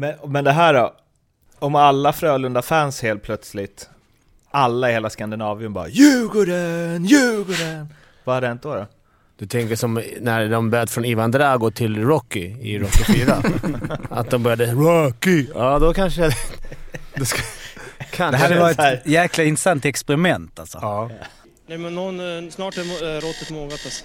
Men, men det här då? Om alla Frölunda-fans helt plötsligt, alla i hela Skandinavien bara Djurgården, Djurgården! Vad hade hänt då? då? Du tänker som när de började från Ivan Drago till Rocky i Rocky 4. att de började Rocky. Ja, då kanske... då ska, kanske Det hade varit här. ett jäkla intressant experiment alltså. Ja. Nej men någon, eh, snart är eh, råttet mogat alltså.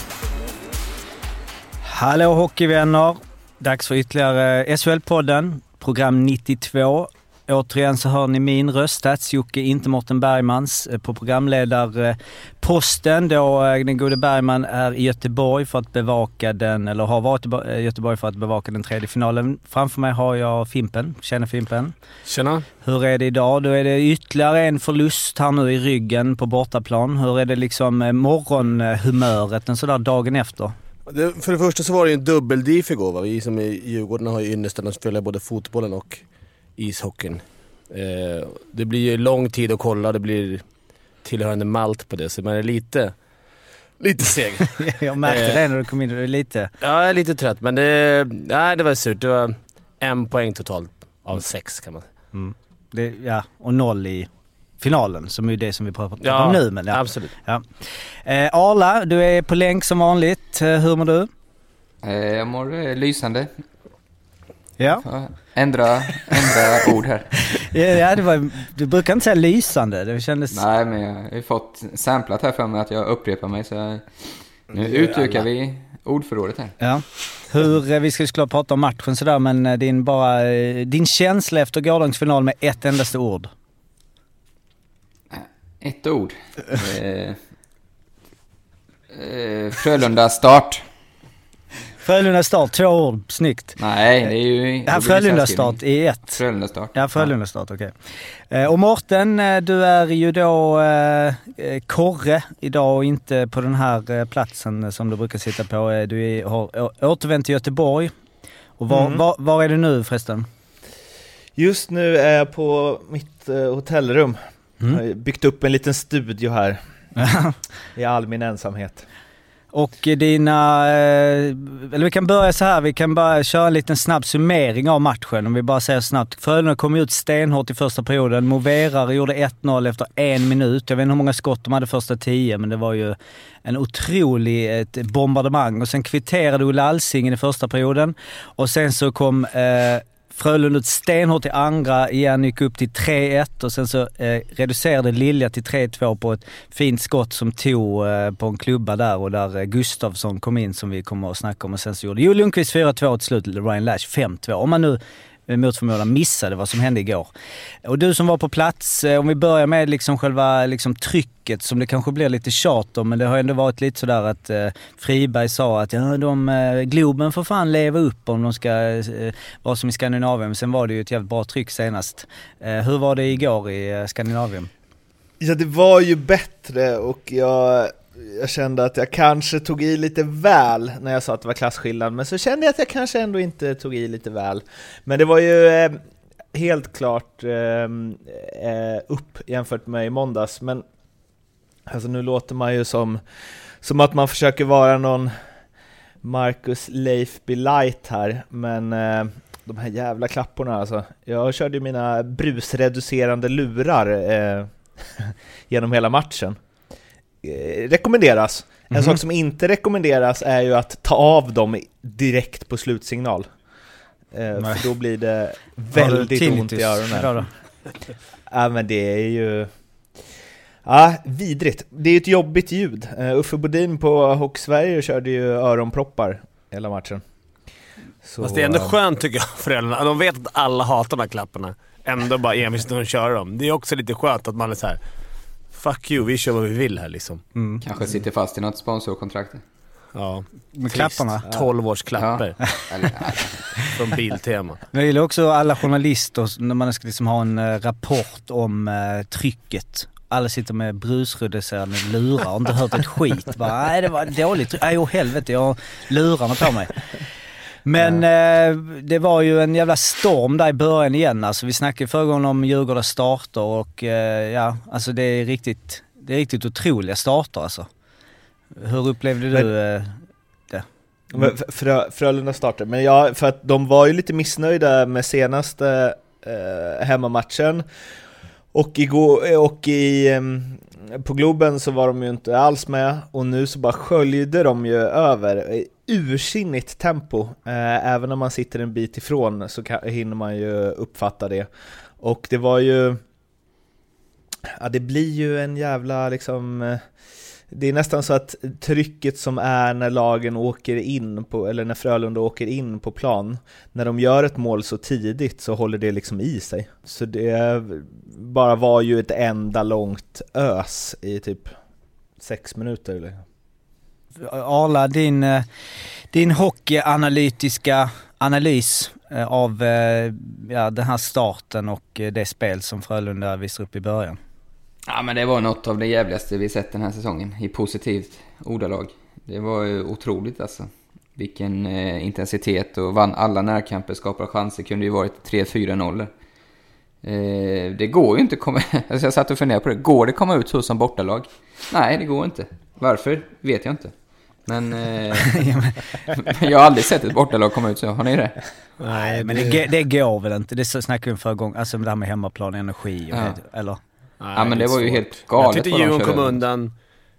Hallå hockeyvänner! Dags för ytterligare SHL-podden, program 92. Återigen så hör ni min röst, Stats-Jocke, inte Mårten Bergmans, eh, på programledarposten då eh, den gode Bergman är i Göteborg för att bevaka den, eller har varit i eh, Göteborg för att bevaka den tredje finalen. Framför mig har jag Fimpen. Tjena Fimpen! Tjena. Hur är det idag? Då är det ytterligare en förlust här nu i ryggen på bortaplan. Hur är det liksom morgonhumöret en sådär dagen efter? Det, för det första så var det ju en dubbel-diff igår va. Vi som är i Djurgården har ju ynnesten att följa både fotbollen och ishockeyn. Eh, det blir ju lång tid att kolla, det blir tillhörande malt på det, så man är lite, lite seg. Jag märkte Eh. det när du kom in. Du är lite... ja, jag är lite trött men det, nej, det var surt. Det var en poäng totalt av sex kan man säga. Det, ja, och noll i finalen som är det som vi pratar Ja, om nu. Men ja. absolut. Ja. Eh, Arla, du är på länk som vanligt. Eh, hur mår du? Eh, Jag mår eh, lysande. Ja, Ändra, ändra ord här. ja det var, du brukar inte säga lysande. Det kändes... Nej, men jag har ju fått samplat här för mig att jag upprepar mig, så jag, nu utökar vi ordförrådet här. Ja. Hur, eh, vi ska såklart prata om matchen sådär, men eh, din, bara, din känsla efter gårdagens final med ett endaste ord. Ett ord. Eh, eh, Frölunda start. Frölunda start, två ord, snyggt. Nej, det är ju... Ja, det blir Frölunda start i ett. Frölunda start. Ja, Frölunda start, okej. Eh, Och Mårten, eh, du är ju då eh, eh, korre idag och inte på den här eh, platsen eh, som du brukar sitta på. Eh, Du är, har återvänt till Göteborg. Och var, Mm. var, var är du nu förresten? Just nu är jag på mitt eh, hotellrum. Mm. Jag har byggt upp en liten studio här i all min ensamhet. Och dina, eh, eller vi kan börja så här, vi kan bara köra en liten snabb summering av matchen. Om vi bara säger snabbt. Frölunda kom ut stenhårt i första perioden. Moverare gjorde 1-0 efter en minut. Jag vet inte hur många skott de hade första tio, men det var ju en otrolig ett bombardemang. Och sen kvitterade Olle Alsing i första perioden. Och sen så kom eh, Frölunda ut stenhårt i andra igen, gick upp till 3-1 och sen så eh, reducerade Lilja till 3-2 på ett fint skott som tog eh, på en klubba där och där eh, Gustavsson kom in som vi kommer att snacka om och sen så gjorde Joel Lundqvist 4-2 till slut, Ryan Lash 5-2. Om man nu Eh, mot förmodan missade vad som hände igår. Och du som var på plats, eh, om vi börjar med liksom själva liksom trycket som det kanske blir lite tjat om, men det har ändå varit lite sådär att eh, Friberg sa att ja, de, eh, Globen får fan leva upp om de ska eh, vara som i Skandinavien. Men sen var det ju ett jävligt bra tryck senast. Eh, hur var det igår i eh, Skandinavien? Ja, det var ju bättre och jag, jag kände att jag kanske tog i lite väl när jag sa att det var klasskillnad, men så kände jag att jag kanske ändå inte tog i lite väl. Men det var ju eh, helt klart ehm, eh, upp jämfört med i måndags, men alltså nu låter man ju som, som att man försöker vara någon Marcus Leifby light här, men eh, de här jävla klapporna alltså. Jag körde ju mina brusreducerande lurar eh, genom hela matchen. Eh, rekommenderas. En Mhm. sak som inte rekommenderas är ju att ta av dem direkt på slutsignal. Eh, för då blir det väldigt ont i öronen. Ja men det är ju... Ja, vidrigt. Det är ett jobbigt ljud. Uh, Uffe Bodin på Hock Sverige körde ju öronproppar hela matchen. Så, Fast det är ändå eh, skönt tycker jag, föräldrarna. De vet att alla hatar de här klapparna. Ändå bara envisas de köra dem. Det är också lite skönt att man är så här. Fuck you, vi kör vad vi vill här liksom. Mm. Kanske sitter fast i något sponsorkontrakt. Ja. Med Trist. klapparna. 12 års klappar nej. från Biltema. Men jag gillar också alla journalister när man ska liksom ha en eh, rapport om eh, trycket. Alla sitter med brusreducerande lurar och inte hört ett skit. Bara, nej det var dåligt tryck. Nej åh helvete, jag har lurarna på mig. Men eh, det var ju en jävla storm där i början igen. Alltså, vi snackade förra gången om Djurgårdens starter och eh, ja, alltså det är riktigt, det är riktigt otroliga starter alltså. Hur upplevde du Men- eh, Men F- Frö, Frölunda startar, men ja, för att de var ju lite missnöjda med senaste eh, hemmamatchen. Och, igår, och i, em, på Globen så var de ju inte alls med och nu så bara sköljde de ju över i ursinnigt tempo. Eh, även när man sitter en bit ifrån så hinner man ju uppfatta det. Och det var ju... Ja, det blir ju en jävla liksom... Eh, det är nästan så att trycket som är när lagen åker in på, eller när Frölunda åker in på plan, när de gör ett mål så tidigt så håller det liksom i sig. Så det bara var ju ett enda långt ös i typ sex minuter. Eller? Arla, din, eh, din hockeyanalytiska analys eh, av eh, ja, den här starten och det spel som Frölunda visar upp i början. Ja, men det var något av det jävligaste vi sett den här säsongen i positivt ordalag. Det var ju otroligt alltså. Vilken eh, intensitet och vann alla närkamper, skapade chanser, kunde ju varit 3-4-0. Eh, det går ju inte att komma... Alltså jag satt och funderade på det. Går det att komma ut så som bortalag? Nej, det går inte. Varför? Vet jag inte. Men eh, jag har aldrig sett ett bortalag komma ut så. Har ni det? Nej, men det, det går väl inte. Det snackade vi om förra gången. Alltså det här med hemmaplan, energi och Ja. det, eller? Ja, men det var ju helt galet Jag tyckte Djurgården kom undan.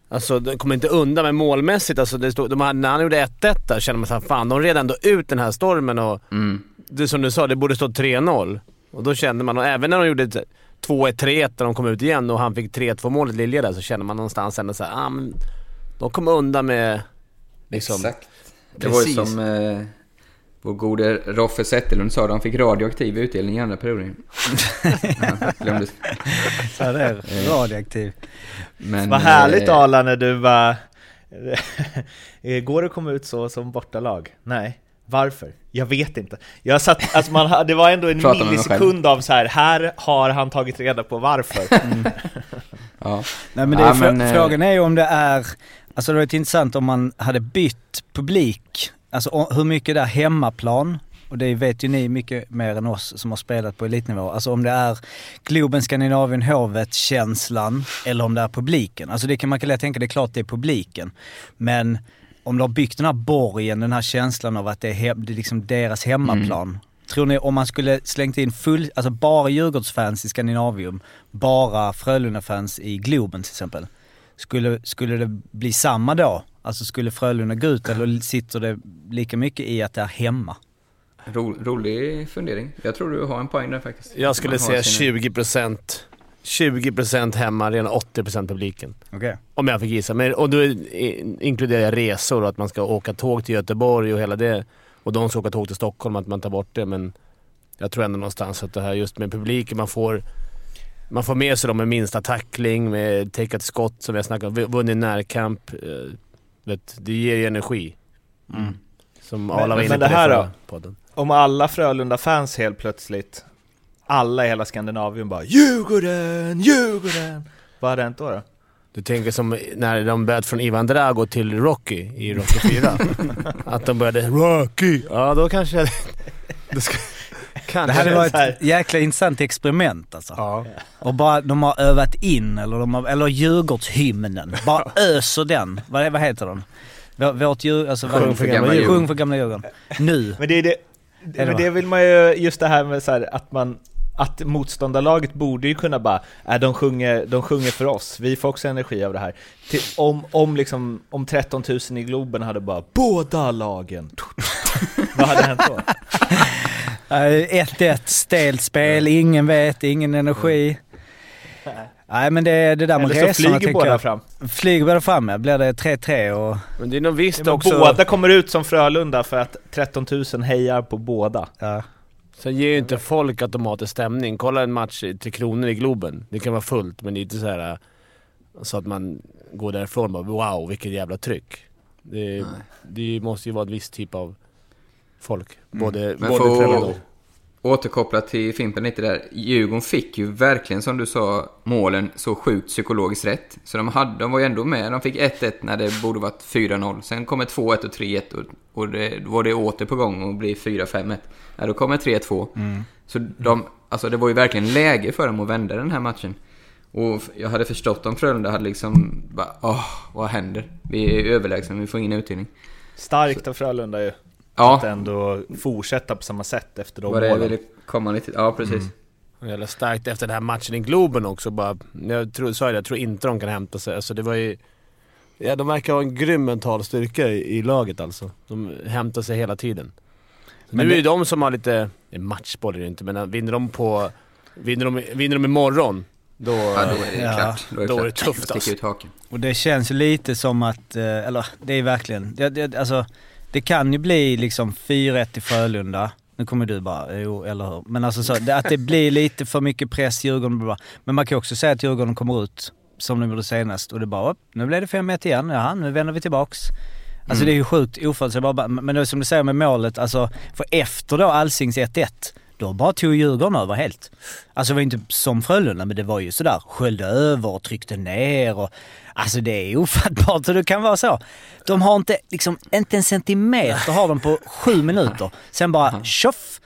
Alltså de kom inte undan, men målmässigt alltså, det stod, de hade, när han gjorde 1-1 där kände man såhär, fan de red ändå ut den här stormen och Mm. det som du sa, det borde stå 3-0. Och då kände man, och även när de gjorde ett 2-1, 3-1 när de kom ut igen och han fick 3-2 målet Lilja där så kände man någonstans ändå såhär, ah, men de kom undan med liksom... Exakt. Det var ju Precis. som eh, vår gode Roffe Zetterlund sa, de fick radioaktiv utdelning i andra perioden. Han glömde. Så det är radioaktiv. Men, Vad härligt eh, Arla när du bara... Går det att komma ut så som bortalag? Nej. Varför? Jag vet inte. Jag satt, alltså man, det var ändå en millisekund av så här. här har han tagit reda på varför. Ja. Nej men, det Ja, men, eh, frågan är ju om det är, alltså det var intressant om man hade bytt publik, alltså hur mycket det är hemmaplan, och det vet ju ni mycket mer än oss som har spelat på elitnivå, alltså om det är Globen, Skandinavien, Hovet känslan eller om det är publiken. Alltså det kan man kan lätt tänka, det är klart det är publiken. Men om du har byggt den här borgen, den här känslan av att det är, he- det är liksom deras hemmaplan. Tror ni om man skulle slängt in full, alltså bara Djurgårdsfans i Skandinavium, bara Frölunda-fans i Globen till exempel. Skulle, skulle det bli samma då? Alltså skulle Frölunda gå ut eller sitter det lika mycket i att det är hemma? Ro, rolig fundering. Jag tror du har en poäng där faktiskt. Jag skulle har säga sina- 20%, 20% hemma, rena 80% publiken. Okej. Om jag fick gissa. Men, och då inkluderar jag resor och att man ska åka tåg till Göteborg och hela det. Och de ska åka tåg till Stockholm, att man tar bort det. Men jag tror ändå någonstans att det här just med publiken, man får, man får med sig dem med minsta tackling, med täckat skott som jag snackade om, vunnit närkamp. Vet, det ger ju energi. Mm. Som Men- Arla var men inne på det här då? podden. Om alla Frölunda-fans helt plötsligt, alla i hela Skandinavien bara Djurgården, Djurgården! Vad hade hänt då? då? Du tänker som när de började från Ivan Drago till Rocky i Rocky 4. att de började Rocky. Ja, då kanske jag... Det, ska, kanske. Det hade varit så här- ett jäkla intressant experiment alltså. Ja. Och bara de har övat in, eller, de har, eller Djurgårdshymnen. Bara öser den. Vad, vad heter den? Vår- Vårt djur, alltså, Sjung för gamla Djurgården. Sjung för gamla Djurgården. Nu. Men det är det, det men det vill man ju, just det här med så här, att man att motståndarlaget borde ju kunna bara, äh, de, sjunger, de sjunger för oss, vi får också energi av det här. Till, om, om, liksom, om 13 000 i Globen hade bara, båda lagen. Vad hade hänt då? Eh, 1-1, stelt spel, ingen vet, ingen energi. Nej men det är det där med Eller så resorna flyger tänker båda jag. fram. Flyger båda fram ja. Blir det 3-3 och... Men det är nog visst också... Båda kommer ut som Frölunda för att 13 000 hejar på båda. Ja. Sen ger ju inte folk automatisk stämning. Kolla en match i Tre Kronor i Globen. Det kan vara fullt, men det är inte så här äh, så att man går därifrån och bara wow, vilket jävla tryck. Det, det måste ju vara en viss typ av folk. Mm. Både, Men både för att och... återkoppla till Fimpen lite där. Djurgården fick ju verkligen, som du sa, målen så sjukt psykologiskt rätt. Så de, hade, de var ju ändå med. De fick 1-1 när det borde varit 4-0. Sen kommer 2-1 och 3-1 och, och det, då var det åter på gång och blir 4-5-1. Ja, då kommer 3-2. Så de, alltså det var ju verkligen läge för dem att vända den här matchen. Och jag hade förstått om Frölunda hade liksom bara, åh, vad händer? Vi är överlägsna, vi får ingen utdelning. Starkt av Frölunda ju. Att Ja, ändå fortsätta på samma sätt efter de var det jag målen. ville komma lite... Ja, precis. Jävla starkt efter den här matchen i Globen också bara. Jag tror, sa ju det, jag tror inte de kan hämta sig. Alltså det var ju... Ja, de verkar ha en grym mental styrka i, i laget alltså. De hämtar sig hela tiden. Men nu är det- det de som har lite... det är Matchboll är det inte, men äh, vinner de på... Vinner de, vinner de imorgon, då... Ja, då är det Ja, klart. Då är det, då är det tufft, alltså. Och det känns lite som att, eh, eller det är verkligen, det, det, alltså det kan ju bli liksom 4-1 till Frölunda. Nu kommer du bara, jo eller hur. Men alltså så, att det blir lite för mycket press, Djurgården bla, bla. Men man kan ju också säga att Djurgården kommer ut som de gjorde senast och det bara, nu blev det 5-1 igen, jaha nu vänder vi tillbaks. Alltså det är ju sjukt oförutsägbart. Men det som du säger med målet, alltså för efter då Alsings 1-1, då bara tog Djurgården över helt. Alltså det var inte som Frölunda, men det var ju sådär, sköljde över och tryckte ner och... Alltså det är ofattbart hur det kan vara så. De har inte, liksom, inte en centimeter har de på sju minuter. Sen bara tjoff!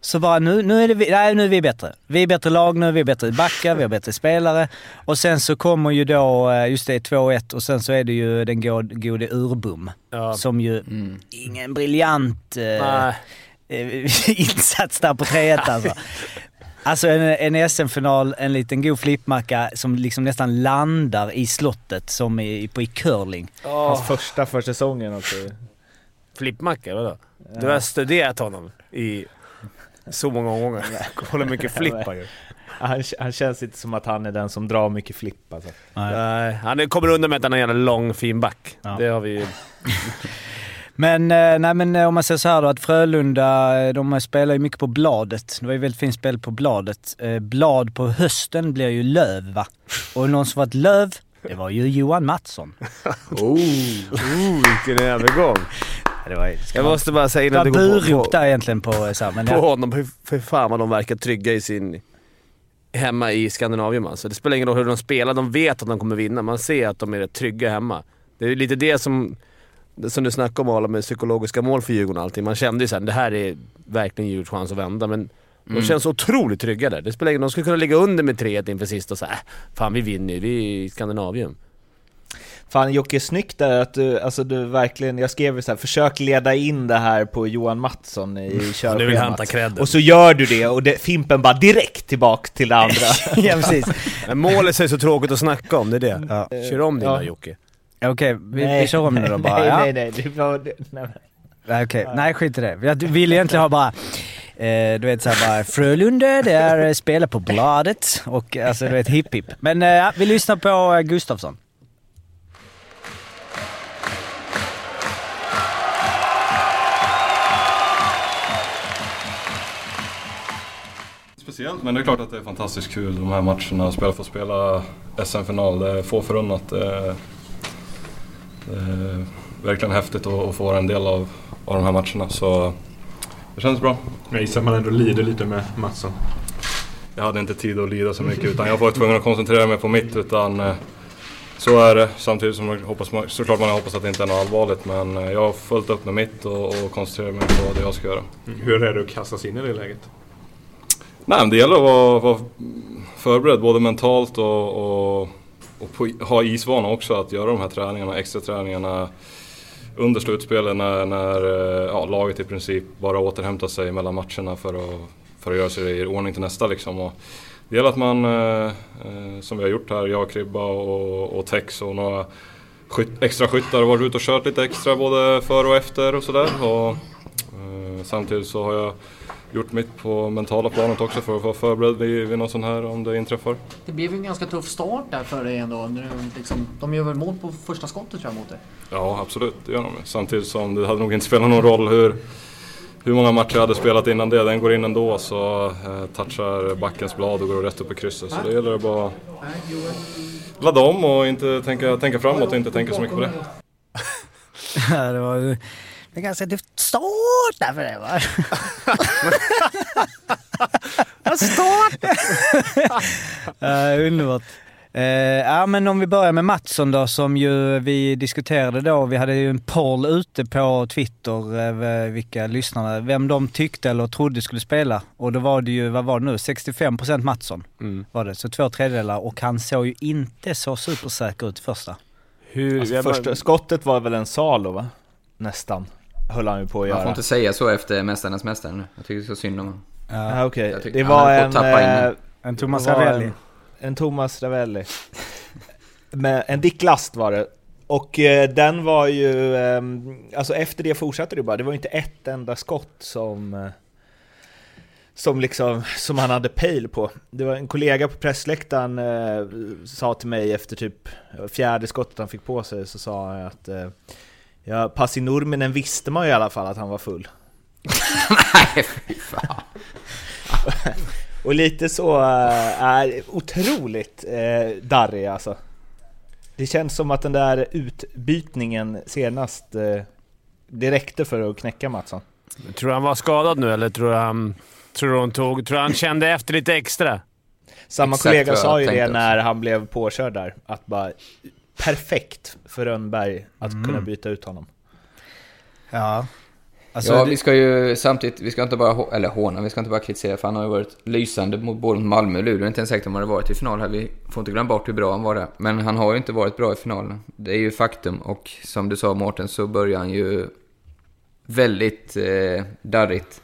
Så bara nu, nu är det vi, nej, nu är vi bättre. Vi är bättre lag nu, vi är bättre backar, vi har bättre spelare. Och sen så kommer ju då, eh, just det, 2-1 och sen så är det ju den gode, Urbom. Ja. Som ju, Mm. ingen briljant... Eh, insats där på 3-1 alltså. Alltså en, en SM-final, en liten god flippmacka som liksom nästan landar i slottet som i, på, i curling. Hans första för säsongen också. Flippmacka, vadå? Du har studerat honom i så många gånger. Kolla hur mycket flipp han gör. Han, han känns inte som att han är den som drar mycket flipp alltså. Nej, han är- kommer undan med att han är en jävla lång fin back. Ja. Det har vi ju... Men, eh, nej, men eh, om man säger så här då att Frölunda, eh, de spelar ju mycket på bladet. Det var ju väldigt fint spel på bladet. Blad på hösten blir ju löv va? Och någon som var ett löv, det var ju Johan Mattsson. Oh, vilken övergång! Var, Jag man- måste bara säga innan du går burop på, där egentligen på så här, men på ja. honom. Hur, för fan vad de verkar trygga i sin... Hemma i Skandinavien alltså. Det spelar ingen roll hur de spelar, de vet att de kommer vinna. Man ser att de är rätt trygga hemma. Det är lite det som, som du snackade om alla med psykologiska mål för Djurgården och allting. Man kände ju såhär, det här är verkligen Djurgårdens chans att vända. Men de känns så otroligt trygga där. Det spelar ingen roll, de skulle kunna ligga under med 3-1 inför sista och säga äh, fan vi vinner ju, vi är i Skandinavien. Fan Jocke, snyggt där att du, alltså du verkligen, jag skrev ju så här, försök leda in det här på Johan Mattsson i Nu vill han ta körschemat. credden. Och så gör du det och det, Fimpen bara direkt tillbaka till det andra. ja precis. Men målet är så tråkigt att snacka om, det är det. Ja. Kör om din Ja. Jocke. Okej, vi, vi kör om nu då bara. Nej, ja. nej, nej, det var, det, nej. Nej, okej. Nej, skit i det. Jag vill egentligen ha bara, eh, du vet såhär bara, Frölunda, det är eh, spela på bladet och alltså du vet hipp hipp. Men eh, ja, vi lyssnar på eh, Gustafsson. Speciellt, men det är klart att det är fantastiskt kul de här matcherna. Spela för att spela SM-final, det är få förunnat. Är verkligen häftigt att, få vara en del av, av de här matcherna. Så det känns bra. Jag gissar att man ändå lider lite med Mattsson. Jag hade inte tid att lida så mycket utan jag var tvungen att koncentrera mig på mitt. Utan, eh, så är det. Samtidigt som jag hoppas, man- såklart man hoppas att det inte är något allvarligt men eh, jag har fullt upp med mitt och, och koncentrerar mig på det jag ska göra. Hur är det att kastas in i det läget? Nej, det gäller att vara, vara förberedd både mentalt och, och, och på, ha isvana också att göra de här träningarna, extra träningarna under slutspelet när, när eh, ja, laget i princip bara återhämtar sig mellan matcherna för att, för att göra sig i ordning till nästa. Liksom. Och det gäller att man, eh, eh som vi har gjort här, jag, Kribba och, och Tex och några skyt, extra skyttar har varit ute och kört lite extra både före och efter och sådär. Och, eh, samtidigt så har jag gjort mitt på mentala planet också för att vara förberedd vid, vid något sånt här om det inträffar. Det blev ju en ganska tuff start där för dig ändå. När du Liksom, de gör väl mål på första skottet tror jag mot dig? Ja, absolut, det gör de. Samtidigt som det hade nog inte spelat någon roll hur, hur många matcher jag hade spelat innan det. Den går in ändå så eh, touchar backens blad och går rätt upp i krysset. Så det gäller att bara ladda om och inte tänka, tänka framåt och inte tänka så mycket på det. Ja, det var ju... Det är ganska tufft start där för det va? start! uh, underbart. Uh, ja men om vi börjar med Mattsson då som ju vi diskuterade då. Vi hade ju en poll ute på Twitter över vilka lyssnare, vem de tyckte eller trodde skulle spela. Och då var det ju, vad var det nu, 65% Mattsson Mm. var det. Så två tredjedelar och han såg ju inte så supersäker ut första. Hur, Alltså, första skottet var väl en Salo va? Nästan. Höll han ju på att Man göra. får inte säga så efter Mästarnas Mästare nu. Jag tycker så synd om honom. Ja, okej. Jag tycker Det var en... eh. En Thomas det Ravelli. En, en Thomas Ravelli. Men en Dick Last var det. Och eh, den var ju... ehm, alltså efter det fortsatte det bara. Det var ju inte ett enda skott som... eh, som liksom, som han hade pejl på. Det var en kollega på pressläktaren eh, sa till mig efter typ fjärde skottet han fick på sig så sa han att eh, ja, Passi Nurminen visste man ju i alla fall att han var full. Nej, fy fan. Och lite så eh, är otroligt eh, darrig alltså. Det känns som att den där utbytningen senast, eh, det räckte för att knäcka Mattsson. Tror du han var skadad nu eller tror du han, tror hon tog, tror han kände efter lite extra? Samma Exakt kollega sa ju det när han blev påkörd där, att bara perfekt för Rönnberg att kunna byta ut honom. Ja. Alltså, ja, det- vi ska ju samtidigt, vi ska inte bara, eller håna, vi ska inte bara kritisera för han har ju varit lysande mot både Malmö och Luleå. Det är inte ens säkert om han hade varit i final här. Vi får inte glömma bort hur bra han var där. Men han har ju inte varit bra i finalen. Det är ju faktum. Och som du sa Mårten så börjar han ju väldigt eh, darrigt.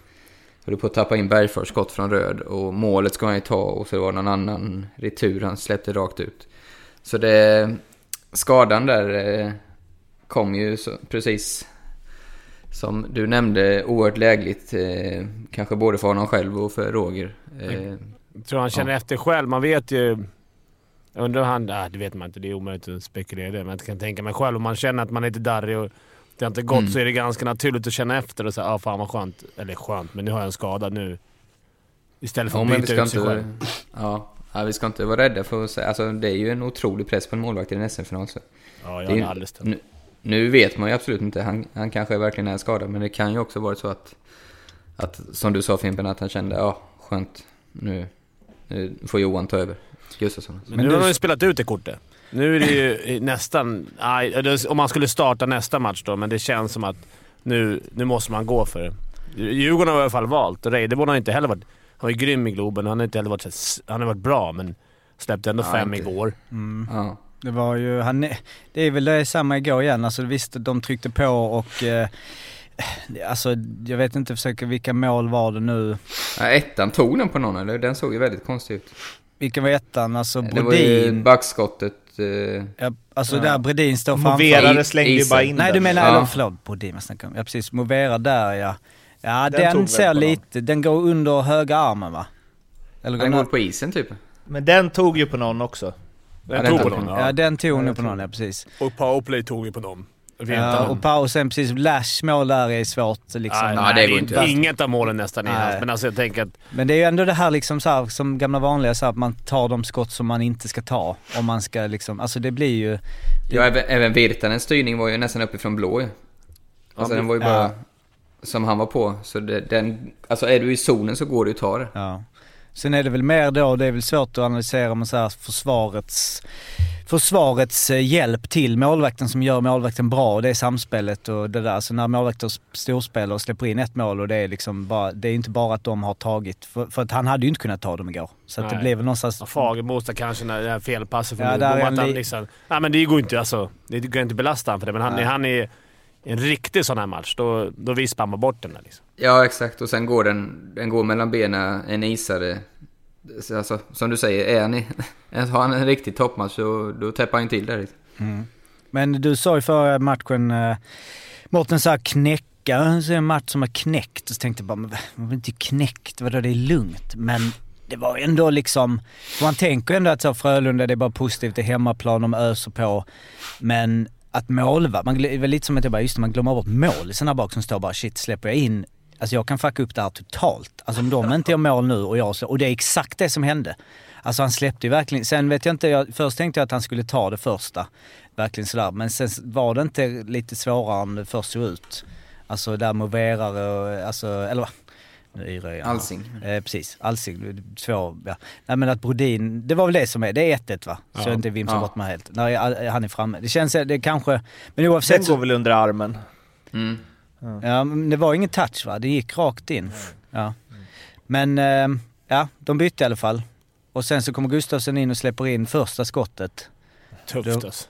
Höll på att tappa in Bergfors skott från röd och målet ska han ju ta och så var det någon annan retur han släppte rakt ut. Så det, skadan där eh, kom ju så, precis som du nämnde oerhört lägligt. Eh, kanske både för honom själv och för Roger. Eh, Tror han känner Ja. efter själv? Man vet ju... Jag undrar han... Ah, det vet man inte. Det är omöjligt att spekulera i det. Men jag kan tänka mig själv om man känner att man är lite darrig och det har inte gått Mm. så är det ganska naturligt att känna efter och säga ah, fan vad skönt. Eller skönt, men nu har jag en skada nu. Istället för Ja, att vi byta ut sig inte, själv. ja, ja, vi ska inte vara rädda för att säga... Alltså, det är ju en otrolig press på en målvakt i en SM-final. Så. Ja, Det jag är ju- har alldeles nu, nu vet man ju absolut inte. Han, han kanske verkligen är skadad. Men det kan ju också vara så att, att som du sa Fimpen, att han kände ja, skönt. Nu, nu får Johan ta över. Gustafsson. Men, Men nu du- har de ju spelat ut det kortet. Nu är det ju nästan... aj, det- om man skulle starta nästa match då, men det känns som att nu, nu måste man gå för det. Djurgården har i alla fall valt. Reideborn har inte heller varit... Han var ju grym i Globen. Han har inte heller varit... så Han har varit bra, men släppte ändå Ja, fem inte- igår. Mm. Ja. Det var ju, han, det är väl det samma igår igen. Alltså visst, de tryckte på och... Eh, alltså jag vet inte försöka, vilka mål var det nu? Ja, ettan tog den på någon eller? Den såg ju väldigt konstig ut. Vilken var ettan? Alltså Det var ju Brodin. backskottet. Eh, Ja, alltså Ja. där Bredin står framför. Moverare slängde ju bara in Nej du menar, Ja. eller förlåt, Brodin jag snackar om. Ja precis, Movera där ja. Ja Den den, ser någon. lite, den går under höga armen va? Eller den, går på isen typ. Men den tog ju på någon också. Den Ja, den tog på någon. den. ja. Ja. den tog Ja, nog på någon, ja precis. Och powerplay tog ju på dem. Vet Ja, och pausen precis, Lash mål där är svårt liksom. Nej, nej, det det är inte. Inget av målen nästan är hans. Men alltså jag tänker att... Men det är ju ändå det här liksom så här, som gamla vanliga så här, att man tar de skott som man inte ska ta. Om man ska liksom, alltså det blir ju... Ja, även, även Virtanens styrning var ju nästan uppifrån blå. Alltså Ja, den var ju ja. Som han var på. Så det, den... Alltså är du i zonen så går det ju att ta det. Ja. Sen är det väl mer då, det är väl svårt att analysera med så här försvarets, försvarets eh, hjälp till målvakten som gör målvakten bra och det är samspelet och det där. Så när målvakter storspelar och släpper in ett mål och det är liksom bara, det är inte bara att de har tagit, för, för att han hade ju inte kunnat ta dem igår. Så att det blev väl någonstans... Ja, Fagerbosta kanske när det är felpasset från Ja, ja, där är han li- liksom, Nej men det går inte alltså. Det går inte att belasta han för det. Men han, Nej. han är en riktig sån här match. Då, då vispar man bort den där liksom. Ja, exakt. Och sen går den, den går mellan benen en isare. Så Alltså, som du säger, är han i, har han en riktig toppmatch så då täpper han till där. liksom. Mm. Men du sa ju förra matchen, eh, Mårten sa knäcka, så är en match som har knäckt. Och så tänkte jag bara, men var inte knäckt, vadå det är lugnt. Men det var ändå liksom, man tänker ändå att så Frölunda det är bara positivt, det är hemmaplan, de öser på. Men att målvakt, man, det är lite som att jag bara, just det, man glömmer bort målisarna bak som står bara shit, släpper jag in Alltså jag kan fucka upp det här totalt. Alltså om de inte gör mål nu och jag och det är exakt det som hände. Alltså han släppte ju verkligen, sen vet jag inte, jag, först tänkte jag att han skulle ta det första. Verkligen sådär, men sen var det inte lite svårare än det först såg ut. Alltså där moverare och, alltså, eller yrar jag. Alsing. Eh, precis, Alsing. Två, ja. Nej men att Brodin, det var väl det som är, det är 1-1 va? Så Ja. inte vimsar Ja. bort mig helt. När han är framme. Det känns, det kanske, men Den oavsett går väl under armen. Mm. Ja, men det var ingen touch va? Det gick rakt in. Ja. Men, eh, ja, de bytte i alla fall. Och sen så kommer Gustafsson in och släpper in första skottet. Tufft alltså.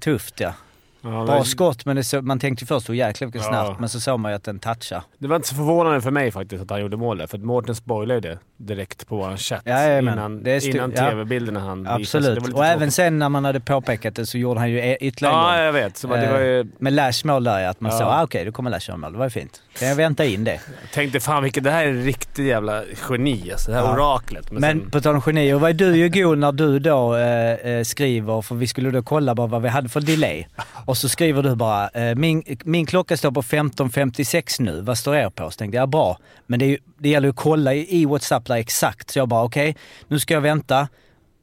Tufft ja. Ja, Bra men- skott men så, man tänkte först så jäklar vilken Ja. snabbt men så såg man ju att den touchar. Det var inte så förvånande för mig faktiskt att han gjorde mål där. För Mårten spoilade ju det direkt på vår chatt Jajamän. innan, är innan ja. tv-bilderna han visade. Absolut. lite Och även tråkigt. sen när man hade påpekat det så gjorde han ju e- ytterligare Ja, jag vet. Så det var ju... Eh, Med Lash mål där att man Ja. såg, ah, okej då kommer Lash mål. Det var ju fint. Kan jag vänta in det? Jag tänkte fan vilket det här är riktigt jävla geni alltså. Det här Ja. oraklet. Men, sen- på tal om genier, var du ju god när du då eh, eh, skriver, för vi skulle då kolla bara vad vi hade för delay. Och så skriver du bara, eh, min, min klocka står på 15.56 nu, vad står er på? Så tänkte jag, bra. Men det, är ju, det gäller ju att kolla i, i WhatsApp där exakt. Så jag bara, okej, nu ska jag vänta.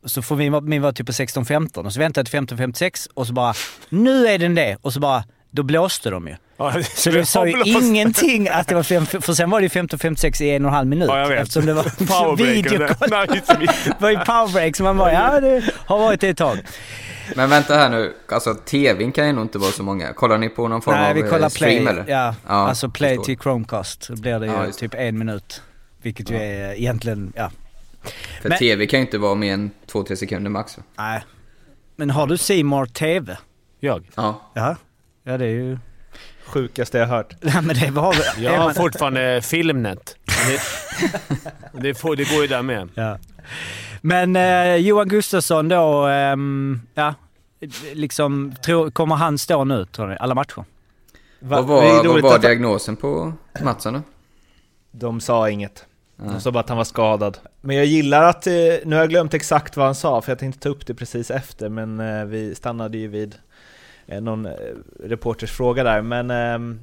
Så får min, min vara typ på 16.15 och så väntar jag till 15.56 och så bara, nu är den det! Och så bara, då blåste de ju. Ja, Så det sa ju ingenting att det var fem, för sen var det ju 15.56 i en och en halv minut. Ja, jag vet. Eftersom det var Powerbreak och video. det. Nej, var ju powerbreak så man bara, ja det har varit det ett tag. Men vänta här nu, alltså tvn kan ju nog inte vara så många. Kollar ni på någon form Nej, av vi eh, kollar stream play. eller? Ja, alltså play till Chromecast. Då blir det ju Ja, typ en minut. Vilket ju är egentligen, ja. För Men- tv kan ju inte vara mer än 2-3 sekunder max? Nej. Men har du More TV? Jag? Ja. Ja. Ja det är ju... Sjukaste jag hört. Nej men det var. Jag har fortfarande Filmnet. Det, det, får, det går ju där med. Ja. Men eh, Johan Gustafsson då, ehm, ja. Liksom, tror, kommer han stå nu tror ni? Alla matcher? Va- Vad det är var, vad var att- diagnosen på Mattsson då? De sa inget. De sa bara att han var skadad. Men jag gillar att, eh, nu har jag glömt exakt vad han sa för jag tänkte ta upp det precis efter men eh, vi stannade ju vid eh, någon reporters fråga där men ehm,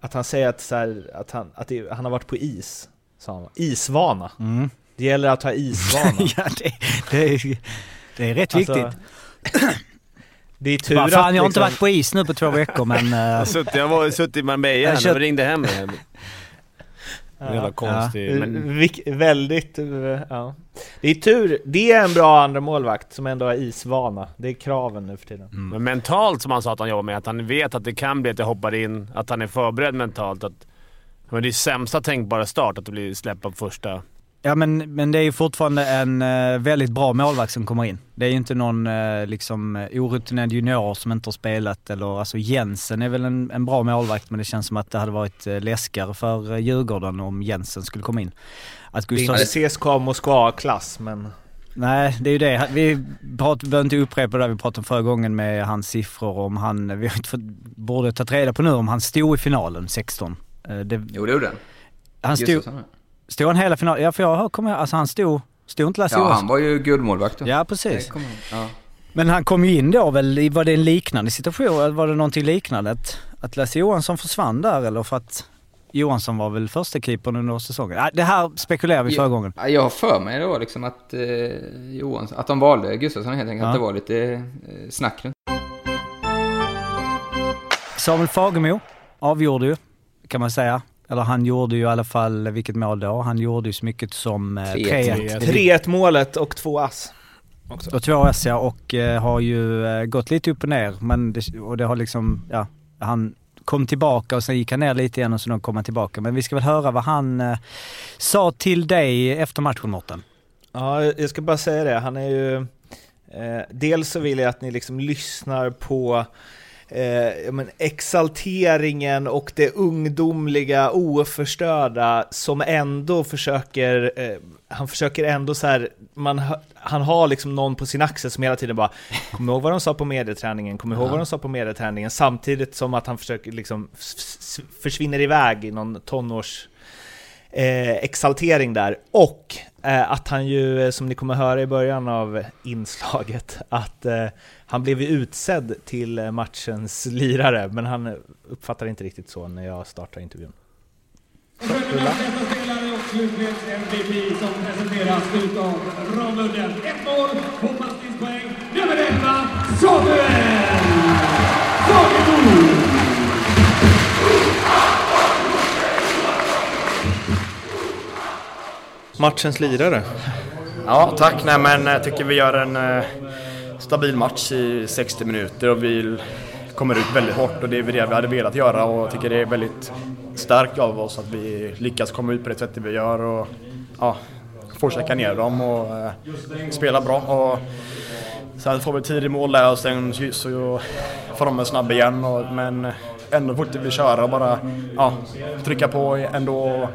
att han säger att, så här, att, han, att det, han har varit på is, sa han. Isvana. Mm. Det gäller att ha isvana. ja det, det, är, det är rätt Alltså, viktigt. Det är tur Bara, fan att jag har inte liksom- varit på is nu på två veckor men... eh, Jag, har suttit, jag var suttit i Marbella Jag när köpt- vi ringde hem. Ja. Jävla konstigt. Men, Vik- väldigt, eh, ja. Det är tur, det är en bra andra målvakt som ändå har isvana. Det är kraven nu för tiden. men mentalt som han sa att han jobbar med, att han vet att det kan bli att jag hoppar in, att han är förberedd mentalt. Att, men det är sämsta tänkbara start, att det blir släppa på första. Ja men, men det är ju fortfarande en eh, väldigt bra målvakt som kommer in. Det är ju inte någon uh, liksom eh, orutinerad junior som inte har spelat eller alltså Jensen är väl en, en bra målvakt men det känns som att det hade varit uh, läskigare för uh, Djurgården om Jensen skulle komma in. Att Det är Gustav... inte CSKA Moskva-klass men... Nej, det är ju det. Vi behöver inte upprepa det vi pratade om förra gången med hans siffror om han, vi har inte fått, borde tagit reda på nu om han stod i finalen 16. Eh, Det, Jo det gjorde han. han stod. Stod han hela finalen? Ja för jag har kommit, alltså han stod, stod inte Lasse Ja, han var ju guldmålvakt då. Ja precis. Kommer ihåg. Ja. Men han kom ju in då väl, var det en liknande situation? Var det någonting liknande? Att, att Lasse Johansson försvann där eller för att Johansson var väl första keepern under säsongen? Det här spekulerar vi förra gången. Ja, Jag har för mig var liksom att eh, Johansson, att de valde Gustafsson helt enkelt. Ja. Att det var lite eh, snack runt. Samuel Fagemo avgjorde ju, kan man säga. Eller han gjorde ju i alla fall, vilket mål då? Han gjorde ju så mycket som eh, 3-1. 3-1. 3-1 målet och två ass. Också. Och två ass ja, och eh, har ju eh, gått lite upp och ner. Men det, och det har liksom, ja, han kom tillbaka och sen gick han ner lite igen och så kom han tillbaka. Men vi ska väl höra vad han eh, sa till dig efter matchen Mårten. Ja, jag ska bara säga det. Han är ju... Eh, dels så vill jag att ni liksom lyssnar på eh, ja, men exalteringen och det ungdomliga, oförstörda som ändå försöker, eh, han försöker ändå så här, man, han har liksom någon på sin axel som hela tiden bara Kom ihåg vad de sa på medieträningen, kom ihåg vad de sa på medieträningen samtidigt som att han försöker liksom försvinner iväg i någon tonårs eh, exaltering där. Och eh, att han ju, eh, som ni kommer höra i början av inslaget, att eh, han blev ju utsedd till eh, matchens lirare, men han eh, uppfattar inte riktigt så när jag startar intervjun. Och slutligen MVP som presenteras utav Ramudden. Ett mål, två passningspoäng. Nummer 11, Samuel! Matchens lirare. Ja, tack. Nej, men jag tycker vi gör en eh, stabil match i 60 minuter och vi kommer ut väldigt hårt och det är det vi hade velat göra och jag tycker det är väldigt starkt av oss att vi lyckas komma ut på det sättet vi gör och ja, fortsätta ner dem och eh, spela bra. Och sen får vi tidig mål där och sen så- så får de en snabb igen och, men ändå fortsätter vi köra och bara ja, trycka på ändå.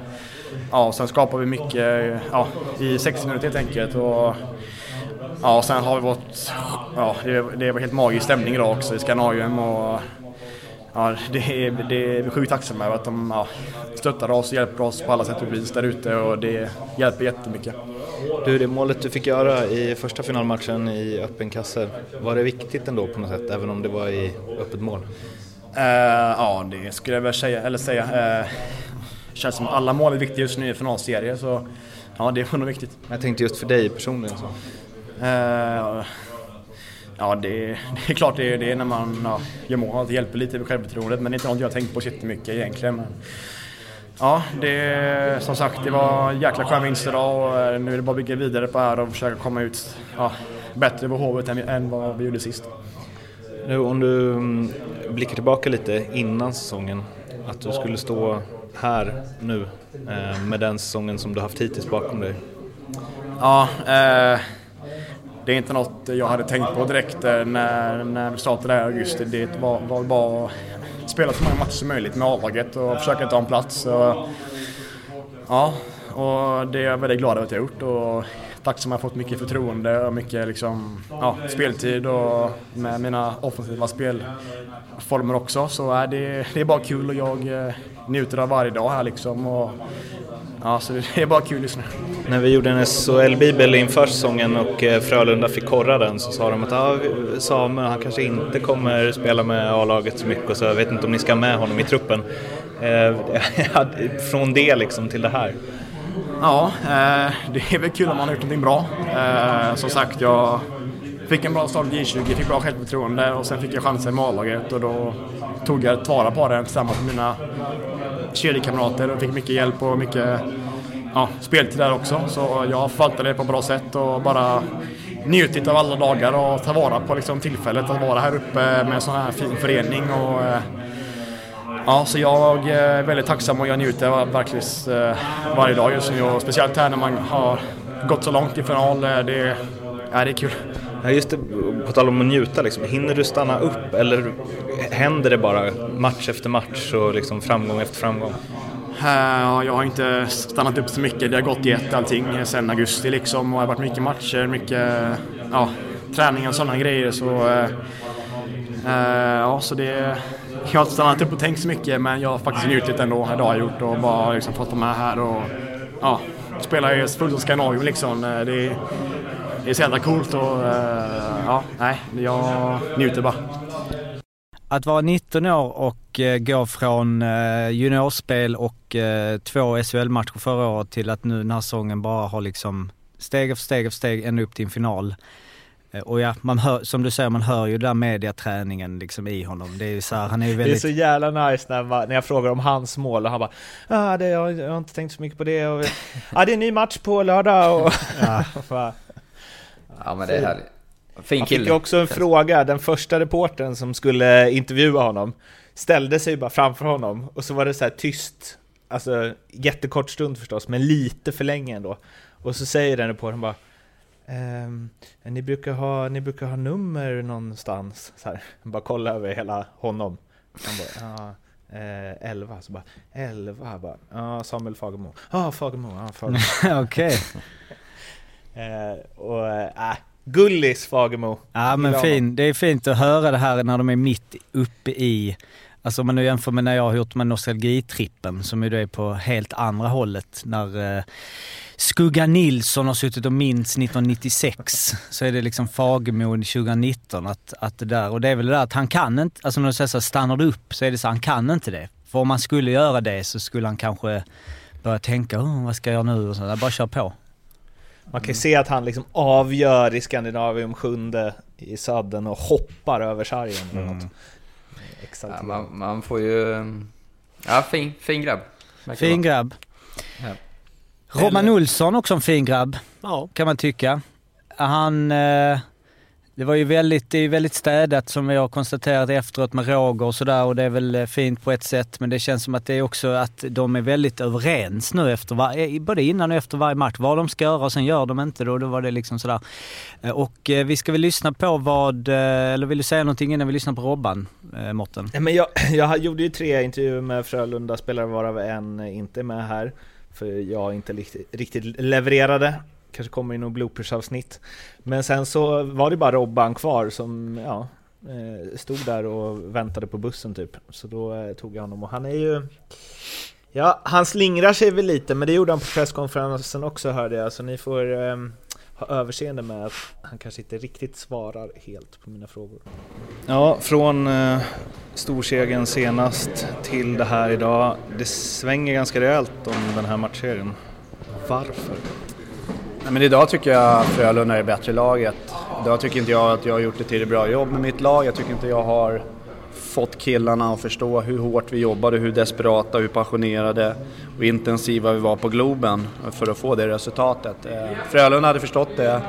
Ja, och sen skapar vi mycket ja, i 60 minuter helt enkelt. Och, ja, och sen har vi vårt... Ja, det, det var helt magisk stämning idag också i Scandinavium. Och, ja, det, är, det är vi sjukt tacksamma över att de ja, stöttar oss och hjälper oss på alla sätt och vis där ute och det hjälper jättemycket. Du, det målet du fick göra i första finalmatchen i öppen kasse, var det viktigt ändå på något sätt, även om det var i öppet mål? Eh, ja, det skulle jag väl säga. Eller säga. Uh, känns som alla mål är viktiga just nu i finalserie så ja, det är nog viktigt. Jag tänkte just för dig personligen. Så. Eh, ja, det, det är klart det är det när man ja, gör mål. Det hjälper lite med självförtroendet men det är inte något jag har tänkt på så mycket egentligen. Men, ja, det, som sagt det var jäkla skön vinst idag och eh, nu är det bara att bygga vidare på det här och försöka komma ut ja, bättre på Hovet än, än vad vi gjorde sist. Nu om du mm, blickar tillbaka lite innan säsongen, att du skulle stå här nu eh, med den säsongen som du haft hittills bakom dig. Ja, eh, det är inte något jag hade tänkt på direkt eh, när, när vi startade här i augusti. Det var, var bara att spela så många matcher som möjligt med A-laget och försöka ta en plats. Och, ja, och det är jag väldigt glad över att jag har gjort. Och tack som jag har fått mycket förtroende och mycket liksom, ja, speltid och med mina offensiva spelformer också. Så är det, det är bara kul och jag eh, njuter av varje dag här liksom. Och, ja, så det är bara kul just nu. När vi gjorde en SHL-bibel inför säsongen och eh, Frölunda fick korra den så sa de att ah, Samuel han kanske inte kommer spela med A-laget så mycket och så jag vet inte om ni ska med honom i truppen. Eh, från det liksom till det här. Ja, eh, det är väl kul om man har gjort någonting bra. Som sagt, jag fick en bra start i J20, fick bra självförtroende och sen fick jag chansen med A-laget och då tog jag tillvara på det tillsammans med mina kedjekamrater och fick mycket hjälp och mycket ja, speltid där också. Så jag förvaltade det på ett bra sätt och bara njutit av alla dagar och ta vara på liksom, tillfället att vara här uppe med en sån här fin förening. Och, eh, Ja, så jag eh, är väldigt tacksam och jag njuter verkligen eh, varje dag just nu och speciellt här när man har gått så långt i final. Det, ja, det är kul. Ja, just det, på tal om att njuta, liksom, hinner du stanna upp eller händer det bara match efter match och liksom framgång efter framgång? Jag har inte stannat upp så mycket. Det har gått i ett allting sen augusti liksom och det har varit mycket matcher, mycket ja, träning och sådana grejer. Så, eh, eh ja, så det, jag har inte stannat upp och tänkt så mycket men jag har faktiskt njutit ändå. Det har jag gjort och bara liksom fått vara med här och ja, spela i fullsatt Scandinavium liksom. Eh, det, det är så jävla coolt och eh, ja, nej, jag njuter bara. Att vara 19 år och eh, gå från eh, juniorspel och eh, två SHL-matcher förra året till att nu den här säsongen bara har liksom steg för steg för steg ända upp till en final. Och ja, man hör, som du säger, man hör ju den där mediaträningen liksom i honom. Det är ju så här, han är ju Det är väldigt... så jävla nice när, man, när jag frågar om hans mål och han bara ah, det, jag, jag har inte tänkt så mycket på det och ah, det är en ny match på lördag och... Ja. Ja men det är härligt. Fin Han fick ju också en fråga, den första reportern som skulle intervjua honom ställde sig bara framför honom och så var det så här tyst, alltså jättekort stund förstås, men lite för länge ändå. Och så säger den reportern bara ehm, ni, brukar ha, ni brukar ha nummer någonstans? Så här, bara kolla över hela honom. Han bara, ja, eh, 11, så bara 11, bara, ja Samuel Fagemo. Ja, Fagemo, ja Fagemo. Okej. eh, och äh, gullis Fagemo. Ja men fin. det är fint att höra det här när de är mitt uppe i, alltså om man nu jämför med när jag har gjort med nostalgitrippen som ju då är på helt andra hållet. När eh, Skugga Nilsson har suttit och minns 1996 så är det liksom Fagemo 2019 att, att det där, och det är väl det där att han kan inte, alltså när du säger så här, stannar du upp så är det så han kan inte det. För om han skulle göra det så skulle han kanske börja tänka oh, vad ska jag göra nu och så. Bara kör på. Man kan ju se att han liksom avgör i Skandinavium sjunde i sadden och hoppar över sargen eller Mm. något. Ja, man, man får ju... Ja, fin, fin grabb. Fin grabb. Ja. Robban Olsson också en fin grabb. Ja. Kan man tycka. Han... Eh, det var ju väldigt, det är ju väldigt städat som vi har konstaterat efteråt med Roger och sådär och det är väl eh, fint på ett sätt men det känns som att det är också att de är väldigt överens nu efter var, eh, både innan och efter varje match. Vad de ska göra och sen gör de inte det och då var det liksom sådär. Eh, och vi ska väl lyssna på vad, eller vill du säga någonting innan vi lyssnar på Robban, Mårten? Nej, men jag, jag gjorde ju tre intervjuer med Frölunda spelare varav en inte är med här. För jag inte riktigt, riktigt levererade. Kanske kommer i något bloopers-avsnitt. Men sen så var det bara Robban kvar som ja, eh, stod där och väntade på bussen typ. Så då eh, tog jag honom och han är ju... Ja, han slingrar sig väl lite men det gjorde han på presskonferensen också hörde jag. Så ni får eh, ha överseende med att han kanske inte riktigt svarar helt på mina frågor. Ja, från eh, storsegern senast till det här idag. Det svänger ganska rejält om den här matchserien. Varför? Nej, men idag tycker jag Frölunda är bättre laget. Idag tycker inte jag att jag har gjort ett tillräckligt bra jobb med mitt lag. Jag tycker inte jag har fått killarna att förstå hur hårt vi jobbade, hur desperata, hur passionerade och intensiva vi var på Globen för att få det resultatet. Eh, Frölunda hade förstått det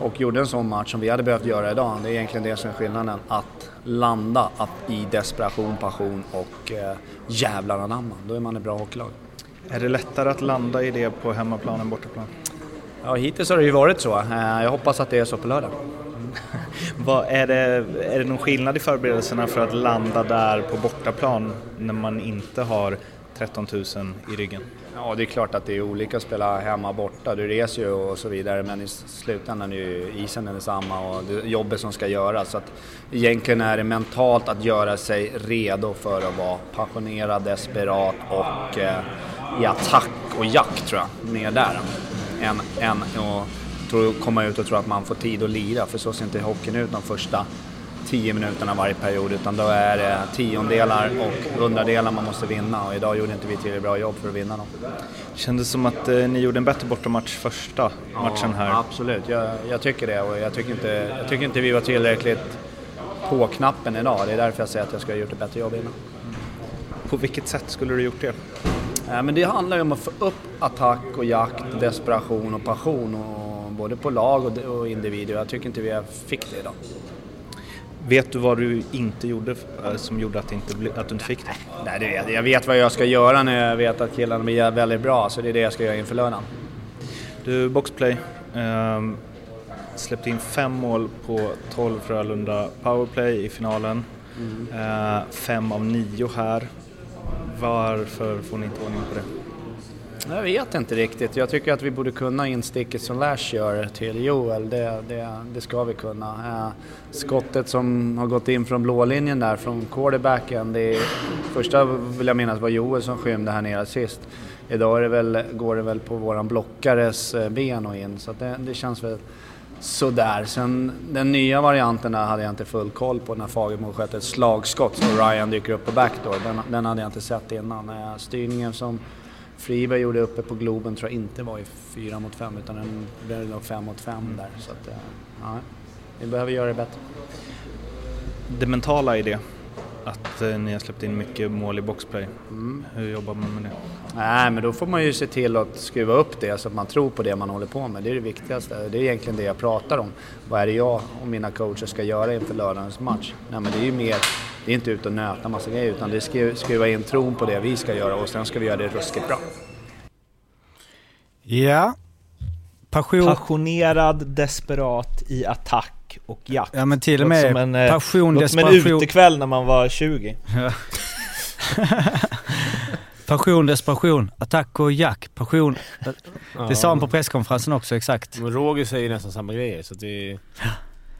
och gjorde en sån match som vi hade behövt göra idag. Det är egentligen det som är skillnaden. Att landa att i desperation, passion och eh, jävlar anamma. Då är man ett bra hockeylag. Är det lättare att landa i det på hemmaplan än bortaplan? Ja, hittills har det ju varit så. Eh, Jag hoppas att det är så på lördag. Vad är, det, är det någon skillnad i förberedelserna för att landa där på bortaplan när man inte har 13 000 i ryggen? Ja, det är klart att det är olika att spela hemma och borta. Du reser ju och så vidare men i slutändan är ju isen är detsamma och det är jobbet som ska göras. Så att egentligen är det mentalt att göra sig redo för att vara passionerad, desperat och eh, i attack och jakt tror jag. Mer där än, än att tro, komma ut och tro att man får tid att lira. För så ser inte hockeyn ut de första tio minuterna varje period utan då är det tiondelar och hundradelar man måste vinna och idag gjorde inte vi tillräckligt bra jobb för att vinna dem. Kändes som att eh, ni gjorde en bättre bortamatch första matchen här. Ja, absolut, jag, jag tycker det och jag tycker, inte, jag tycker inte vi var tillräckligt på knappen idag. Det är därför jag säger att jag ska ha gjort ett bättre jobb innan. På vilket sätt skulle du gjort det? Ja, men det handlar ju om att få upp attack och jakt, desperation och passion och både på lag och, och individer. Jag tycker inte vi fick det idag. Vet du vad du inte gjorde eh, som gjorde att, det inte, bli- att du inte fick det? Nej, det vet, jag vet vad jag ska göra när jag vet att killarna blir väldigt bra, så det är det jag ska göra inför lördagen. Du, boxplay. ehm, släppte in fem mål på 12 Frölunda powerplay i finalen. Eh, fem av nio här. Varför får ni inte ordning på det? Jag vet inte riktigt. Jag tycker att vi borde kunna insticket som Lash gör till Joel. Det, det, det ska vi kunna. Eh, skottet som har gått in från blålinjen där, från quarterbacken. Det är, första vill jag minnas var Joel som skymde här nere sist. Idag är det väl, går det väl på våran blockares eh, ben och in, så att det, det känns väl sådär. Sen den nya varianten där hade jag inte full koll på när Fagermo sköt ett slagskott så Ryan dyker upp på backdoor. Den, den hade jag inte sett innan. Styrningen som Friberg gjorde uppe på Globen tror jag inte var i 4 mot 5 utan den blev nog 5 mot 5 där. Så att, eh, ja, vi behöver göra det bättre. Det mentala i det, att eh, ni har släppt in mycket mål i boxplay. Hur jobbar man med det? Nej, men då får man ju se till att skruva upp det så att man tror på det man håller på med. Det är det viktigaste. Det är egentligen det jag pratar om. Vad är det jag och mina coacher ska göra inför lördagens match? Nej, men det är ju mer, det är inte ut och nöta massa grejer utan det är skru- skruva in tron på det vi ska göra och sen ska vi göra det ruskigt bra. Ja. Passion. Passionerad, desperat, i attack och jakt. Ja men till och Låter med som en, eh, passion, låter som en desperation. utekväll när man var 20. Passion, desperation, attack och jack. Passion. Det sa han på presskonferensen också, exakt. Men Roger säger nästan samma grejer så det...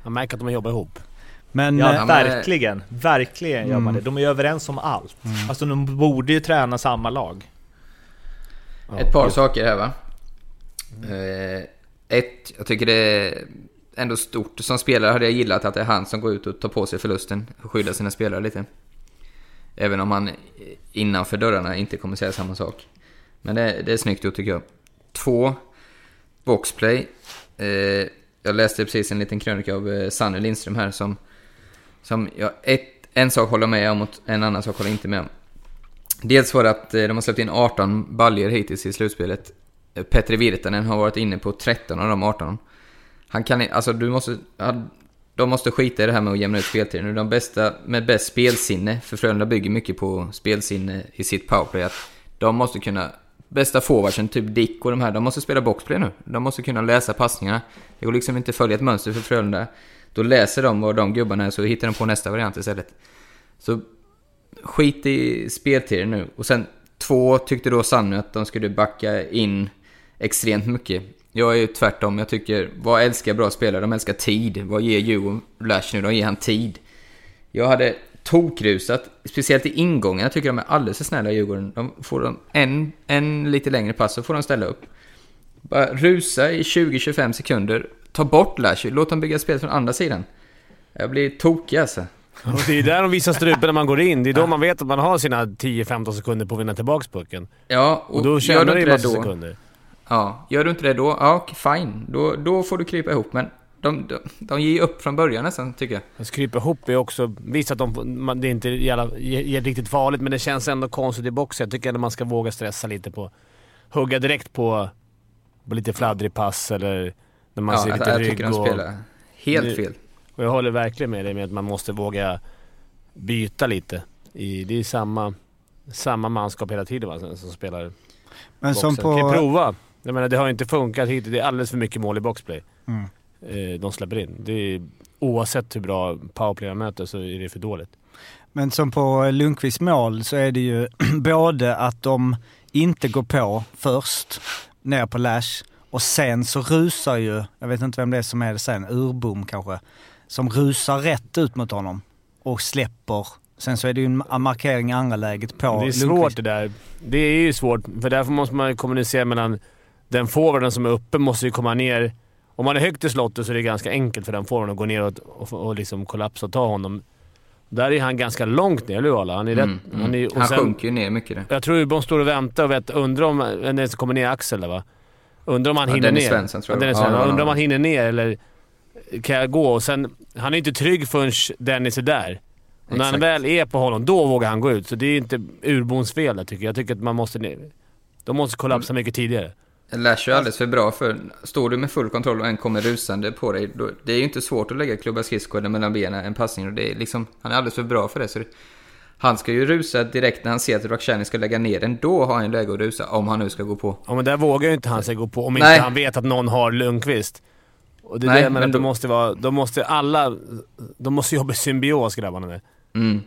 Man märker att de jobbar ihop. Men, ja, eh, verkligen. Verkligen gör man Mm. det. De är ju överens om allt. Mm. Alltså de borde ju träna samma lag. Ett par saker här va. Eh, ett, jag tycker det ändå stort. Som spelare hade jag gillat att det är han som går ut och tar på sig förlusten och skyddar sina spelare lite. Även om han innanför dörrarna inte kommer säga samma sak. Men det, det är snyggt gjort tycker jag. Två, boxplay. Eh, jag läste precis en liten krönika av eh, Sanne Lindström här som, som jag, ett, en sak håller med om och en annan sak håller inte med om. Dels var det att eh, de har släppt in 18 baljer hittills i slutspelet. Eh, Petri Virtanen har varit inne på 13 av de 18. Han kan alltså du måste, de måste skita i det här med att jämna ut speltiden. Nu de bästa med bäst spelsinne, för Frölunda bygger mycket på spelsinne i sitt powerplay, att de måste kunna, bästa forwardsen, typ Dick och de här, de måste spela boxplay nu. De måste kunna läsa passningarna. Det går liksom inte att följa ett mönster för Frölunda. Då läser de vad de gubbarna är, så hittar de på nästa variant istället. Så skit i speltiden nu. Och sen två tyckte då Sanny att de skulle backa in extremt mycket. Jag är ju tvärtom. Jag tycker, vad älskar bra spelare? De älskar tid. Vad ger Djurgården Lash nu? De ger han tid. Jag hade tokrusat, speciellt i ingången. Jag tycker de är alldeles för snälla i Djurgården. De får de en, en lite längre pass så får de ställa upp. Bara rusa i 20-25 sekunder. Ta bort Lash. Låt dem bygga spel från andra sidan. Jag blir tokig alltså. Och det är där de visar strupen när man går in. Det är då man vet att man har sina 10-15 sekunder på att vinna tillbaka pucken. Ja, och, och då tjänar du inte det då, sekunder. Ja, gör du inte det då, ja okej, fine. Då, då får du krypa ihop. Men de, de, de ger ju upp från början nästan, tycker jag. Att krypa ihop är också... Visst att de, man, det är inte jävla, är riktigt farligt, men det känns ändå konstigt i boxen. Jag tycker ändå man ska våga stressa lite på... Hugga direkt på, på lite fladdrig pass eller när man Ja, ser lite jag rygg tycker de och... spelar helt Det- fel. Och jag håller verkligen med dig med att man måste våga byta lite. I, det är samma, samma manskap hela tiden va, som som spelar Men som boxen. på- Kan prova. Jag menar, det har inte funkat hittills. Det är alldeles för mycket mål i boxplay. Mm. Eh, de släpper in. Det är, oavsett hur bra powerplay de möter så är det för dåligt. Men som på Lundqvists mål så är det ju både att de inte går på först, ner på Lash, och sen så rusar ju, jag vet inte vem det är som är det sen, Urbom kanske, som rusar rätt ut mot honom och släpper. Sen så är det ju en markering i andra läget på det är Lundqvist. svårt det där. Det är ju svårt, för därför måste man ju kommunicera mellan... Den forwarden som är uppe måste ju komma ner. Om man är högt i slottet så är det ganska enkelt för den forwarden att gå ner och, och, och liksom kollapsa och ta honom. Där är han ganska långt ner, Arla? Han är Mm, rätt... mm. är- och Han sen- sjunker ju ner mycket där. Jag tror Ubon står och väntar och vet, undrar om... Den är som kommer ner Axel där va? Undrar om han Ja, hinner Dennis ner. Svensson, tror jag. Ja, Svensson. ja. Undrar om han hinner ner eller kan jag gå? Och sen, han är inte trygg förrän Dennis är där. Och när han väl är på honom, då vågar han gå ut. Så det är inte Urbons fel tycker jag. Jag tycker att man måste... De måste kollapsa mycket tidigare. Lash är alldeles för bra för, står du med full kontroll och en kommer rusande på dig, då, det är ju inte svårt att lägga klubba skridskor eller mellan benen, en passning. Och det är liksom, han är alldeles för bra för det. Så det, han ska ju rusa direkt när han ser att Rakhshani ska lägga ner den. Då har han läge att rusa, om han nu ska gå på. Ja, men där vågar ju inte han sig gå på om Nej. inte han vet att någon har Lundqvist. Och det är Nej, det menar, men de då- måste vara... De måste alla... De måste jobba i symbios grabbarna där. Mm.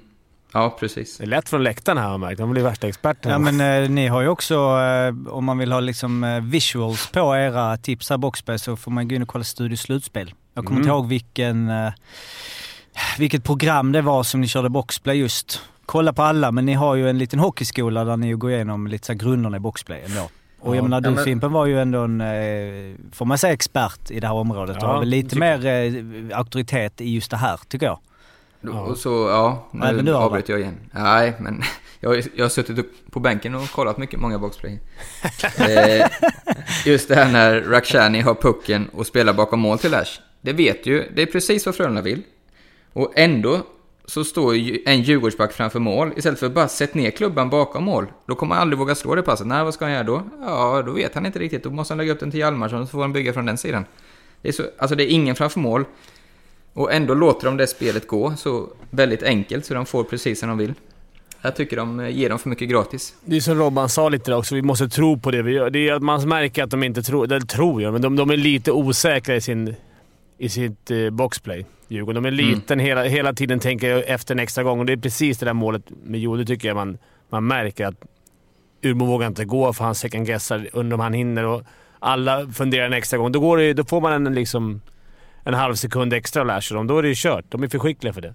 Ja, precis. Det är lätt från läktaren här har jag märkt. De blir värsta experterna. Ja men eh, ni har ju också, eh, om man vill ha liksom eh, visuals på era tips här boxplay så får man gå in och kolla Studio Slutspel. Jag kommer Mm. inte ihåg vilken, eh, vilket program det var som ni körde boxplay just. Kolla på alla, men ni har ju en liten hockeyskola där ni går igenom lite så här grunderna i boxplay ändå. Och jag Ja. menar du Fimpen var ju ändå en, eh, får man säga expert i det här området Ja, och har väl lite mer eh, auktoritet i just det här tycker jag. Och så, ja, Och även nu du, avbryter jag igen. Nej, men jag, jag har suttit upp på bänken och kollat mycket, många boxplay. eh, just det här när Rakhshani har pucken och spelar bakom mål till Lash. Det vet ju, det är precis vad Frölunda vill. Och ändå så står ju en Djurgårdsback framför mål istället för att bara sätta ner klubban bakom mål. Då kommer han aldrig våga slå det passet. Nej, vad ska han göra då? Ja, då vet han inte riktigt. Då måste han lägga upp den till Hjalmarsson så får han bygga från den sidan. Det är, så, alltså det är ingen framför mål. Och ändå låter de det spelet gå så väldigt enkelt så de får precis som de vill. Jag tycker de eh, ger dem för mycket gratis. Det är som Robban sa lite där också, vi måste tro på det vi gör. Det är att man märker att de inte tror, eller tror jag, men de, de är lite osäkra i, sin, i sitt eh, boxplay. Djurgården. De är Mm. liten hela, hela tiden, tänker efter en extra gång. Och det är precis det där målet med Jode tycker jag man, man märker att Urbo vågar inte gå för han second guessar, undrar om han hinner och alla funderar en extra gång. Då, går det, då får man en, liksom, en halv sekund extra och lär sig dem. Då är det ju kört. De är för skickliga för det.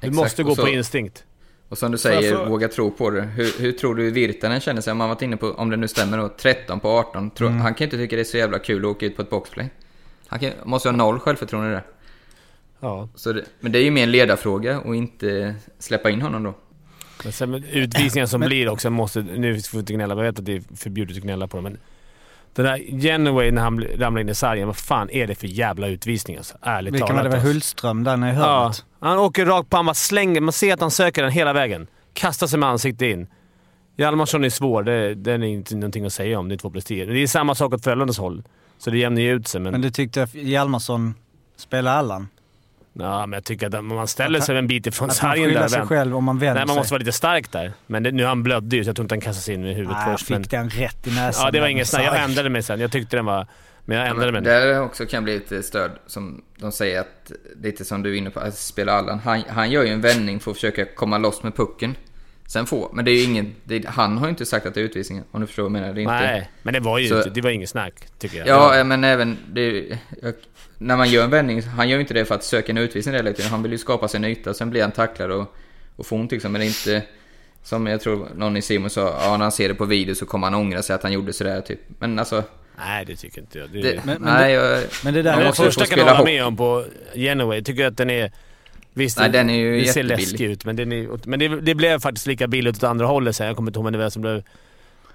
Du Exakt, måste gå så- på instinkt. Och som du säger, fråga- våga tro på det. Hur, hur tror du Virtanen känner sig? Om han varit inne på, om det nu stämmer då, 13 på 18. Tror, Mm. Han kan inte tycka det är så jävla kul att åka ut på ett boxplay. Han kan, måste ha noll självförtroende där. Ja. Så det, men det är ju mer en ledarfråga och inte släppa in honom då. Men sen utvisningar som Men- blir också måste... Nu får vi inte gnälla, jag vet att det är förbjudet att gnälla på dem, men... Den där Genoway när han ramlar in i sargen, vad fan är det för jävla utvisning alltså? Ärligt Vilken talat. var det? var alltså. Hultström där nere i Ja, hörnet? han åker rakt på, han bara slänger. Man ser att han söker den hela vägen. Kastar sig med ansiktet in. Hjalmarsson är svår, det, det är inte någonting att säga om. Det är två plus tio. Det är samma sak åt Frölundas håll. Så det jämnar ju ut sig. Men, Men du tyckte att Hjalmarsson spelade Allan? Ja, men jag tycker att man ställer sig en bit ifrån sargen där... sig själv om man vänder Nej, man sig. måste vara lite stark där. Men det, nu han blödde ju, så jag tror inte han kastade sig in med huvudet Nej, jag först. fick Men, den rätt i näsan. ja, det var med snack. Jag ändrade mig sen. Jag tyckte den var... Men jag Ja, ändrade men mig. där också kan bli lite stöd, som de säger att, lite som du är inne på, att spela Allan. Han, han gör ju en vändning för att försöka komma loss med pucken. Sen får, men det är ju ingen, det, han har ju inte sagt att det är utvisning, om du förstår vad jag menar. Det är inte, Nej, men det var ju Så- inte, det var ingen snack, tycker jag. Ja, men även det, jag, när man gör en vändning, han gör ju inte det för att söka en utvisning hela tiden. Han vill ju skapa sig en yta, sen blir han tacklad och, och får ont liksom. Men det är inte, som jag tror någon i Simon sa, ja, när han ser det på video så kommer han ångra sig att han gjorde sådär typ. Men alltså, Nej, det tycker inte jag. Det, det, Men- men nej, jag, men det där måste få första kan jag hålla med om på Genoway. Jag tycker att den är... Visst, Nej, den är ju det ser läskig ut, men, den är, men det, det blev faktiskt lika billigt åt andra hållet sen. Jag kommer inte ihåg men det som blev...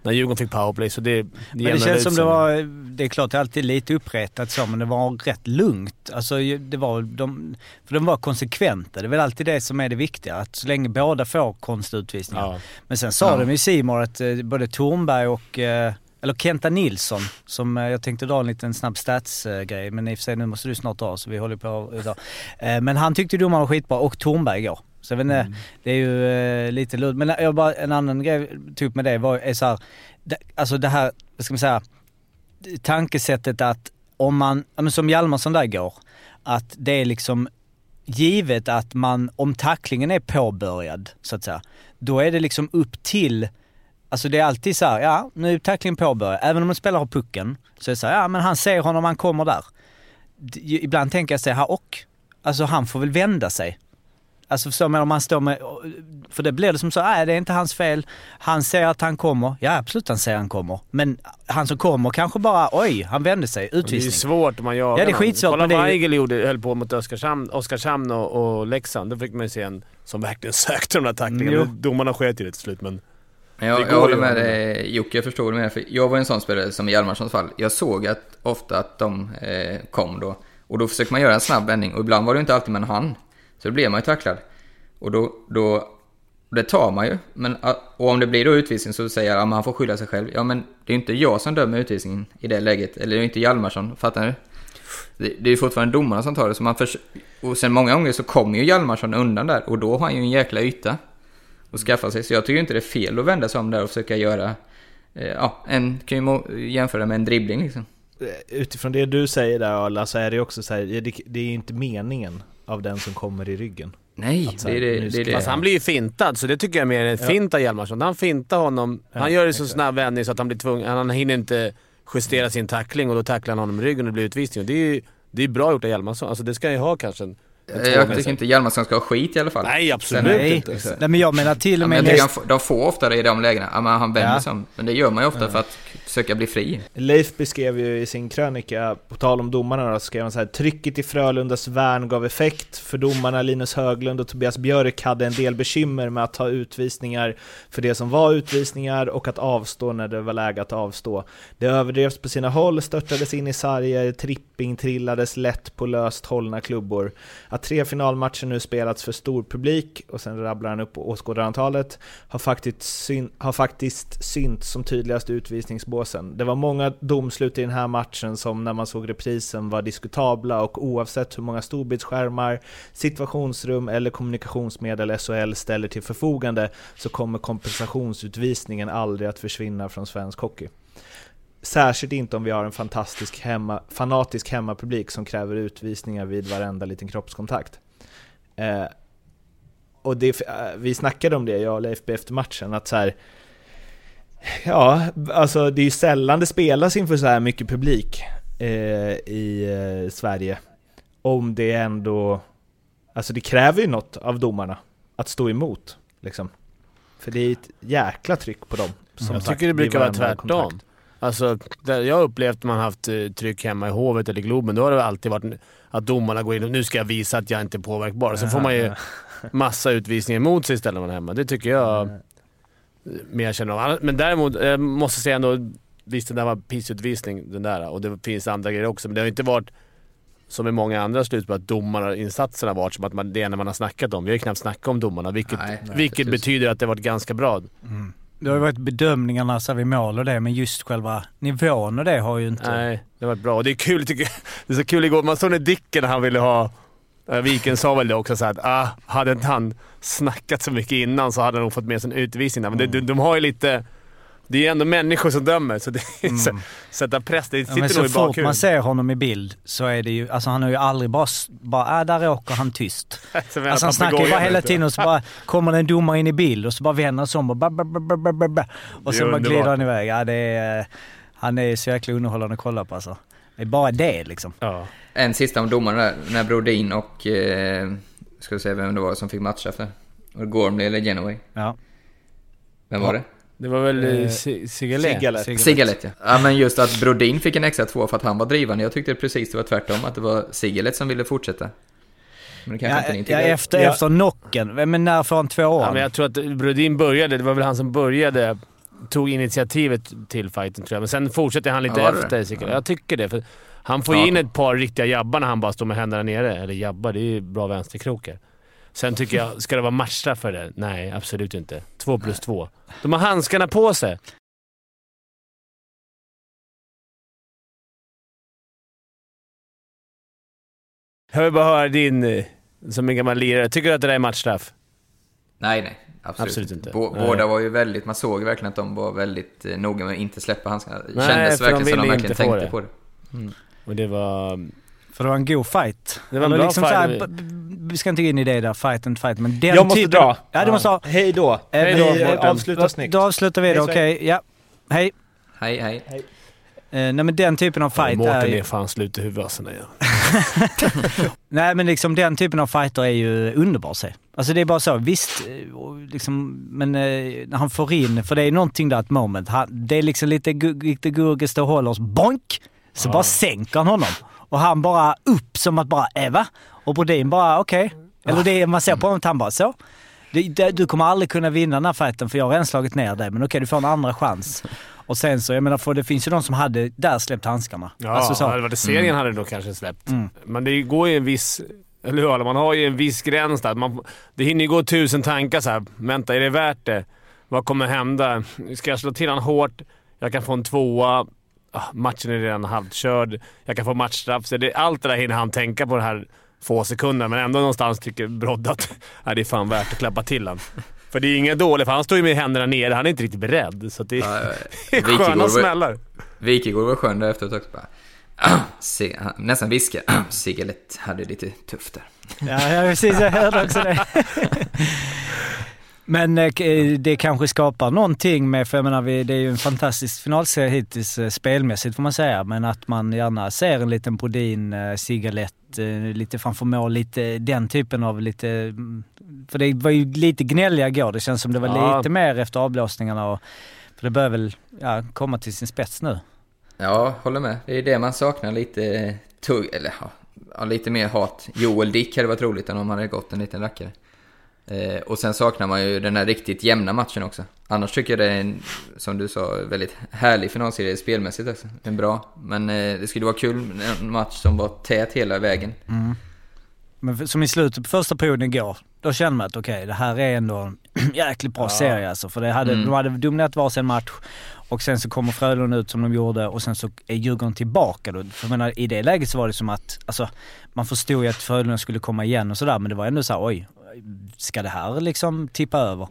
När Djurgården fick powerplay, så det, det Men det känns som det var, det är klart det är alltid lite upprättat så, men det var rätt lugnt. Alltså det var, de, för de var konsekventa. Det är väl alltid det som är det viktiga, att så länge båda får konstutvisningar. Ja. Men sen sa Ja. de ju Simon att eh, både Thornberg och, eh, eller Kenta Nilsson, som eh, jag tänkte dra en liten snabb stats-grej, men i och för sig nu måste du snart dra så vi håller på idag. Eh, Men han tyckte domaren var skitbra och Thornberg igår. Så jag vet inte, Mm. det är ju eh, lite ludd. Men jag bara, en annan grej jag tog upp med det var, är så här, det, alltså det här, vad ska man säga, tankesättet att om man, som Hjalmarsson där går, att det är liksom givet att man, om tacklingen är påbörjad så att säga, då är det liksom upp till, alltså det är alltid så här, ja nu är tacklingen påbörjad, även om en spelare har pucken, så är det så här, ja men han ser honom, han kommer där. Ibland tänker jag så här, och, alltså han får väl vända sig. Alltså förstår man om han står med, för det blir det som så, nej det är inte hans fel. Han ser att han kommer, ja absolut han ser att han kommer. Men han som kommer kanske bara, oj, han vände sig, Det är utvisning. svårt om man jagar Ja, det är skitsvårt, Kolla vad Weigel gjorde, höll på mot Oskarshamn, Oskarshamn och, och Leksand. Då fick man ju se en som verkligen sökte de där tacklingarna. Domarna sket ju det till slut, men... Jag, jag håller med dig Jocke, jag förstår det för Jag var en sån spelare som i Hjalmarssons fall. Jag såg att ofta att de eh, kom då. Och då försöker man göra en snabb vändning. Och ibland var det inte alltid med en hand. Så då blev man ju tacklad. Och då, då det tar man ju. Men, och om det blir då utvisning så säger jag att han får skylla sig själv. Ja men det är ju inte jag som dömer utvisningen i det läget. Eller det är inte Hjalmarsson, fattar du? Det, det är ju fortfarande domarna som tar det. Så man förs- och sen många gånger så kommer ju Hjalmarsson undan där. Och då har han ju en jäkla yta och skaffa sig. Så jag tycker inte det är fel att vända sig om där och försöka göra, eh, ja, en, kan ju jämföra med en dribbling liksom. Utifrån det du säger där Arla så är det också så här, det, det är inte meningen av den som kommer i ryggen. Nej, Att så det är det, det, är det. Fast han blir ju fintad, så det tycker jag är mer en Ja. fint av Hjalmarsson. Han fintar honom. Ja, han gör det så exakt. snabb vändning så att han blir tvungen... Han hinner inte justera sin tackling och då tacklar han honom i ryggen och det blir utvisning. Och det är ju det är bra gjort av Hjalmarsson. Alltså det ska han ju ha kanske. En, en Jag med tycker inte Hjalmarsson ska ha skit i alla fall. Nej, absolut Nej, inte. nej men jag menar till Ja, och men med jag näst, han, f- de får ofta det i de lägena. Ja, men han vänder Ja. sig. Men det gör man ju ofta för att försöka bli fri. Leif beskrev ju i sin krönika, på tal om domarna då, så skrev han så här Trycket i Frölundas värn gav effekt, för domarna Linus Höglund och Tobias Björk hade en del bekymmer med att ta utvisningar för det som var utvisningar och att avstå när det var läge att avstå. Det överdrevs på sina håll, störtades in i sarger, tripping trillades lätt på löst hållna klubbor. Att tre finalmatcher nu spelats för stor publik, och sen rabblar han upp åskådarantalet, har faktiskt, syn, har faktiskt synts som tydligast i utvisningsbåsen. Det var många domslut i den här matchen som när man såg reprisen var diskutabla och oavsett hur många storbildsskärmar, situationsrum eller kommunikationsmedel SHL ställer till förfogande så kommer kompensationsutvisningen aldrig att försvinna från svensk hockey. Särskilt inte om vi har en fantastisk hemma, fanatisk hemmapublik som kräver utvisningar vid varenda liten kroppskontakt. Eh, och det, eh, vi snackade om det, jag och Leif, efter matchen, att så här, Ja, alltså det är ju sällan det spelas inför så här mycket publik eh, i eh, Sverige. Om det ändå, alltså det kräver ju något av domarna att stå emot, liksom. För det är ett jäkla tryck på dem. som Jag sagt, tycker det brukar vara tvärtom. kontakt. Alltså, jag har upplevt att man haft eh, tryck hemma i Hovet eller Globen, då har det alltid varit att domarna går in och nu ska jag visa att jag inte är påverkbar. Så får man ju massa utvisningar emot sig istället när man är hemma. Det tycker jag mer jag känner av. Men däremot, jag måste säga ändå, visst den där var pissutvisning den där och det finns andra grejer också, men det har inte varit som i många andra slutspel att domarinsatserna varit som att man, det enda man har snackat om. Vi har ju knappt snackat om domarna, vilket, Nej, nej, vilket betyder att det har varit ganska bra. Det har ju varit bedömningarna så vid mål och det, men just själva nivån och det har ju inte... Nej, det har varit bra. Och det är kul tycker jag. Det är så kul igår. Man såg när Dicken han ville ha... äh, Viken sa väl det också så att ah, hade inte han snackat så mycket innan så hade han nog fått med sig en utvisning. Men det, de, de har ju lite... Det är ju ändå människor som dömer, så det är så, sätta press. Det Ja, sitter men så nog i fort bakhuvudet. man ser honom i bild så är det ju, alltså han har ju aldrig bara, bara äh, där åker han tyst. Alltså han snackar ju bara hela tiden och så bara kommer det en domare in i bild och så bara vänder han sig om och bara, bara, bara, bara, bara, bara, och så är bara glider han iväg. Ja, det är, han är så jäkla underhållande att kolla på alltså. Det är bara det liksom. Ja. En sista om domarna där, när Brodin och... Eh, ska vi se vem det var som fick matcha för? Var det Gormley eller Genoway? Ja. Vem var det? Det var väl Eh, eh, Si- Sigalet? Sigalet. Ja. ja. men just att Brodin fick en extra två för att han var drivande. Jag tyckte precis det var tvärtom, att det var Sigalet som ville fortsätta. Men det kanske Ja, inte ni ja, efter, Ja. efter knocken. Men när får han två år? Ja, men jag tror att Brodin började, det var väl han som började, tog initiativet till fighten tror jag. Men sen fortsätter han lite Ja, efter. Sigalet. Ja. Jag tycker det. För han får Ja. in ett par riktiga jabbar när han bara står med händerna nere. Eller jabbar, det är ju bra vänsterkrokar. Sen tycker jag, ska det vara matchstraff för det? Nej, absolut inte. Två plus två. De har handskarna på sig. Jag vill bara höra din, eh, som en gammal lirare, tycker du att det där är matchstraff? Nej, nej. Absolut, Absolut inte. Bå- Nej. Båda var ju väldigt, man såg ju verkligen att de var väldigt eh, noga med att inte släppa handskarna. Det Nej, kändes verkligen som de verkligen tänkte det. på det. Och det var... För det var en god fight. Det var en bra så fight. Vi ska inte gå in i det där, fight and fight, men den Jag måste typen... dra. Ja, du måste ha... Hej då. Eh, Hej då, eh, Mårten. Avsluta snyggt. Då avslutar vi det, Hej, okej. Sven. Ja. Hej. Hej, hej. Eh, nej men den typen av fight Mårten är är ju... fan slut i huvudet alltså, nej. Men liksom den typen av fighter är ju underbar att se. Alltså det är bara så, visst, liksom, men när han får in, för det är någonting där, ett moment. Han, det är liksom lite, lite Gurgis står och håller oss, bonk! Så bara sänker han honom. Och han bara upp som att bara, äh, va? Och Brodin bara, okej. Eller det man ser på honom att han bara, så. Det, det, du kommer aldrig kunna vinna den här fighten för jag har redan slagit ner dig, men okej du får en andra chans. Och sen så, jag menar, för det finns ju de som hade där släppt handskarna. Ja, alltså så. hade det varit serien hade det nog kanske släppt. Mm. Men det går ju en viss... Eller hur? Man har ju en viss gräns där. Man, det hinner ju gå tusen tankar så här. Vänta, är det värt det? Vad kommer hända? Ska jag slå till honom hårt? Jag kan få en tvåa. Ah, matchen är redan halvt körd. Jag kan få matchstraff. Så det, allt det där hinner han tänka på de här få sekunderna, men ändå någonstans tycker Brodde att nej, det är fan värt att klappa till honom. För det är inga dåliga, för han står ju med händerna nere. Han är inte riktigt beredd. Så det, Ja, det är sköna var- smällar. Wikegård var skön där efteråt också. Bara, han nästan viska. Sigalet hade lite tufft där. Ja, ja precis. Jag hörde också det. Men eh, eh, det kanske skapar någonting med, för jag menar, vi, det är ju en fantastisk finalserie hittills eh, spelmässigt får man säga, men att man gärna ser en liten Brodin, eh, Eh, lite framför mål, lite den typen av lite... mm, För det var ju lite gnälliga igår. Det känns som det var Ja. lite mer efter avblåsningarna och... För det börjar väl ja, komma till sin spets nu. Ja, håller med. Det är det man saknar lite tugg, eller ja, ja, lite mer hat. Joel Dick hade varit roligt än om han hade gått en liten rackare. Eh, och sen saknar man ju den här riktigt jämna matchen också. Annars tycker jag det är en, som du sa, väldigt härlig finalserie spelmässigt också. En bra. Men eh, det skulle vara kul med en match som var tät hela vägen. Mm. Men som i slutet på första perioden igår, då kände man att okej, det här är ändå en jäkligt bra Ja. serie alltså. För det hade, Mm. de hade dominerat varsin match och sen så kommer Frölunda ut som de gjorde och sen så är Djurgården tillbaka då. För jag menar, i det läget så var det som att, alltså man förstod ju att Frölunda skulle komma igen och sådär men det var ändå så här, oj, ska det här liksom tippa över?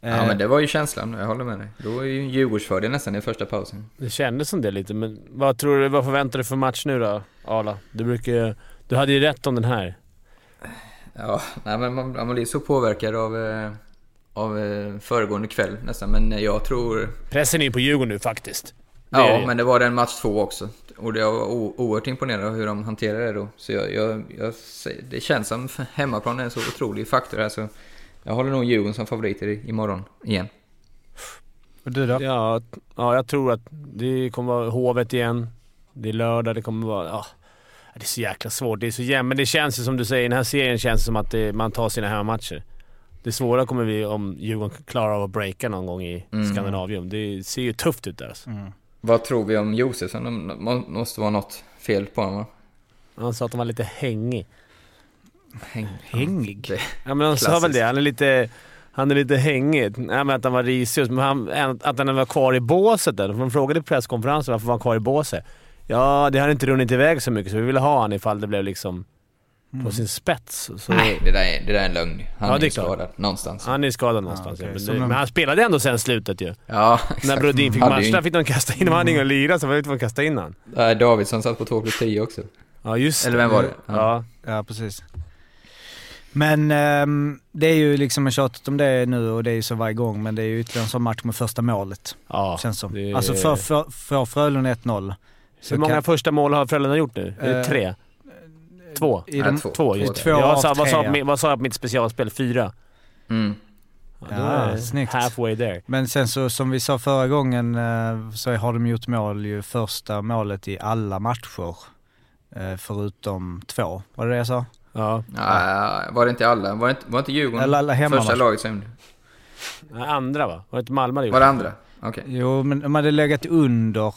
Ja Eh, men det var ju känslan, jag håller med dig. Då var ju Djurgårdsfördel nästan i första pausen. Det kändes som det lite, men vad tror du, vad förväntar du för match nu då, Arla? Du brukar Du hade ju rätt om den här. Ja, nej, men man, man blir så påverkad av, eh, av eh, föregående kväll nästan. Men jag tror... Pressen är ju på Djurgården nu faktiskt. Det Ja, det. men det var den match två också. Och jag var oerhört imponerad av hur de hanterade det då. Så jag, jag, jag, det känns som hemmaplan är en så otrolig faktor här. Så jag håller nog Djurgården som favoriter i- imorgon igen. Och du då? Ja, ja, jag tror att det kommer vara Hovet igen. Det är lördag, det kommer vara... Ja, det är så jäkla svårt. Det är så jämnt. Men det känns ju som du säger, i den här serien känns det som att det, man tar sina hemmamatcher. Det svåra kommer vi om Djurgården klarar av att breaka någon gång i Mm. Skandinavium. Det ser ju tufft ut där alltså. Vad tror vi om Josefsson? Det må- måste vara något fel på honom va? Han sa att han var lite hängig. Häng, Hängig? Ja men han sa väl Klassiskt. det. Han är lite, han är lite hängig. Nej men att han var risig. Men han, att han var kvar i båset där. De frågade på presskonferensen varför var han kvar i båset. Ja, det hade inte runnit iväg så mycket så vi ville ha han ifall det blev liksom på sin spets. Så, Nej, det där, är, det där är en lögn. Han Ja, är, är skadad någonstans. Han är skadad någonstans ja. men, det, de- men han spelade ändå sen slutet ju. Ja, När exakt. Brodin fick Hade ju match, in- där fick de kasta in. De hade ingen att lira så var det ute att kasta in han. Nej, Davidsson satt på 2 plus 10 också. Ja just Eller vem var det? Ja. Ja, precis. Men ehm, det är ju liksom, jag tjatat om det nu och det är ju så varje gång, men det är ju ytterligare en sån match med första målet. Ja, Känns som. det Alltså för, för, för Frölunda 1-0. så Hur många kan- första mål har Frölunda gjort nu? Är det Eh, tre? Två? i de- två. Två, just Två av sa, vad, sa, ja. vad sa jag på mitt specialspel? Fyra? Mm. Ja, Ja, snyggt. halfway there. Men sen så som vi sa förra gången eh, så har de gjort mål ju första målet i alla matcher. eh, Förutom två. Var det det jag sa? Ja. Ja, var det inte alla? Var det inte, var inte Djurgården Eller alla hemmamatcher. första laget som... Andra va? Var det inte Malmö det? Var det andra? Okej. Jo, men de hade legat under.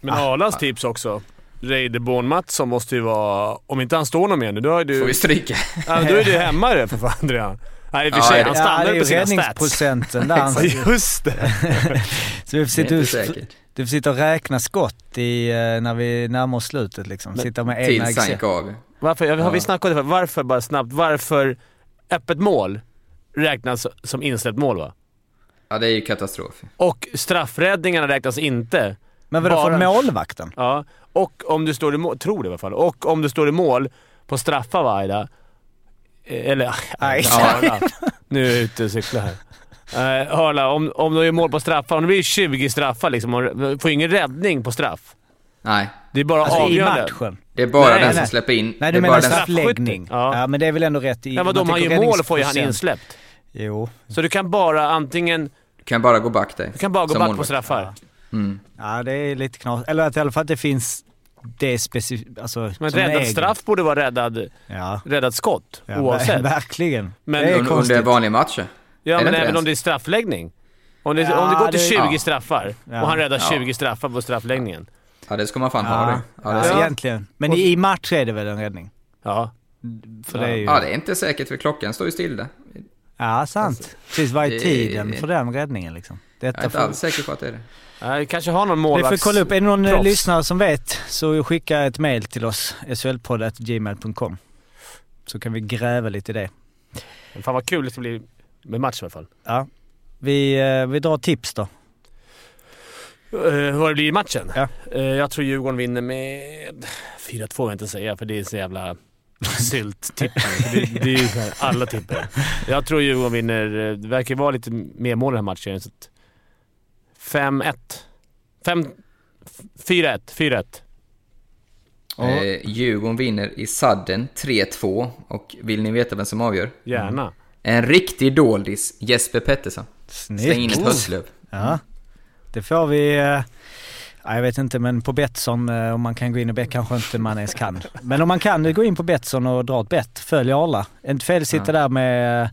Men Ah. Arlas tips också. Reideborn Mattsson måste ju vara... Om inte han står någon mer nu, då är du... Får vi stryka? Ja, då är du hemma det för fan redan. Nej i och för Ja, sig, det- han Ja, det är stannade ju på sina stats. räddningsprocenten där. Ja, just det. så vi får Det är sitta, inte säkert. du får sitta och räkna skott i, eh, när vi närmar oss slutet liksom. Sitta med egna Tills han gick Excel. av. Varför, har vi Ja. snackat om det? för? Varför, bara snabbt, varför öppet mål räknas som insläppt mål va? Ja, det är ju katastrof. Och straffräddningarna räknas inte. Men vadå, Bara- från målvakten? Ja, och om du står i mål, tror det i alla fall. Och om du står i mål på straffar va, Aida? Eh, Eller... Nej. Arla. Nu är jag ute och cyklar här. Uh, Arla, om, om du gör mål på straffar, om det blir 20 straffar liksom, och får ingen räddning på straff. Nej, Det är bara Alltså i avgörande. matchen? det är bara Nej, den nej. som släpper in. Nej, det du är menar bara den... straffläggning? Ja. Ja. men det är väl ändå rätt i... Ja, vadå, om han gör mål får ju han insläppt. Jo. Så du kan bara antingen... Du kan bara gå back där. Du kan bara gå back på målvakt. straffar. Mm. Ja, det är lite knas. Eller att i alla fall att det finns det specifikt... Alltså, Men räddad egen. straff borde vara räddad, Ja. räddad skott, ja oavsett. ver- Verkligen. Men det är Under, konstigt. under vanliga matcher. Ja, men även ens? om det är straffläggning. Om det, Ja, om det går till det- 20 Ja. straffar Ja. och han räddar Ja. 20 straffar på straffläggningen. Ja, det ska man fan ha det. Ja, det, ja, egentligen. Men i, i match är det väl en räddning? Ja. För det är ju... ja, det är inte säkert för klockan står ju still där. Ja, sant. Precis, vad är tiden för den räddningen liksom? Jag är Detta inte alls säker på att det är det. Vi kanske har någon Det målvakts... får kolla upp. Är det någon eh, proffs. lyssnare som vet så skicka ett mail till oss. slpodd.gmail.com Så kan vi gräva lite i det. Fan vad kul det ska bli med match i alla fall. Ja. Vi, eh, vi drar tips då. Uh, vad det blir i matchen? Ja. Eh, jag tror Djurgården vinner med 4-2 vill jag inte säga för det är så jävla sylt-tippning. det, det är ju alla tippar. Jag tror Djurgården vinner, eh, det verkar vara lite mer mål i den här matchen. Så att 5-1. 5... 4-1. 4-1. Eh, Djurgården vinner i sadden 3-2 och vill ni veta vem som avgör? Gärna. En riktig doldis, Jesper Pettersson. Snyggt. Släng in ett höstlöv. Ja. Det får vi... eh, ja, jag vet inte, men på Betsson, eh, om man kan gå in och bet kanske inte man ens kan. Men om man kan gå in på Betsson och dra ett bett, följ Arla. Inte fel sitta Ja. där med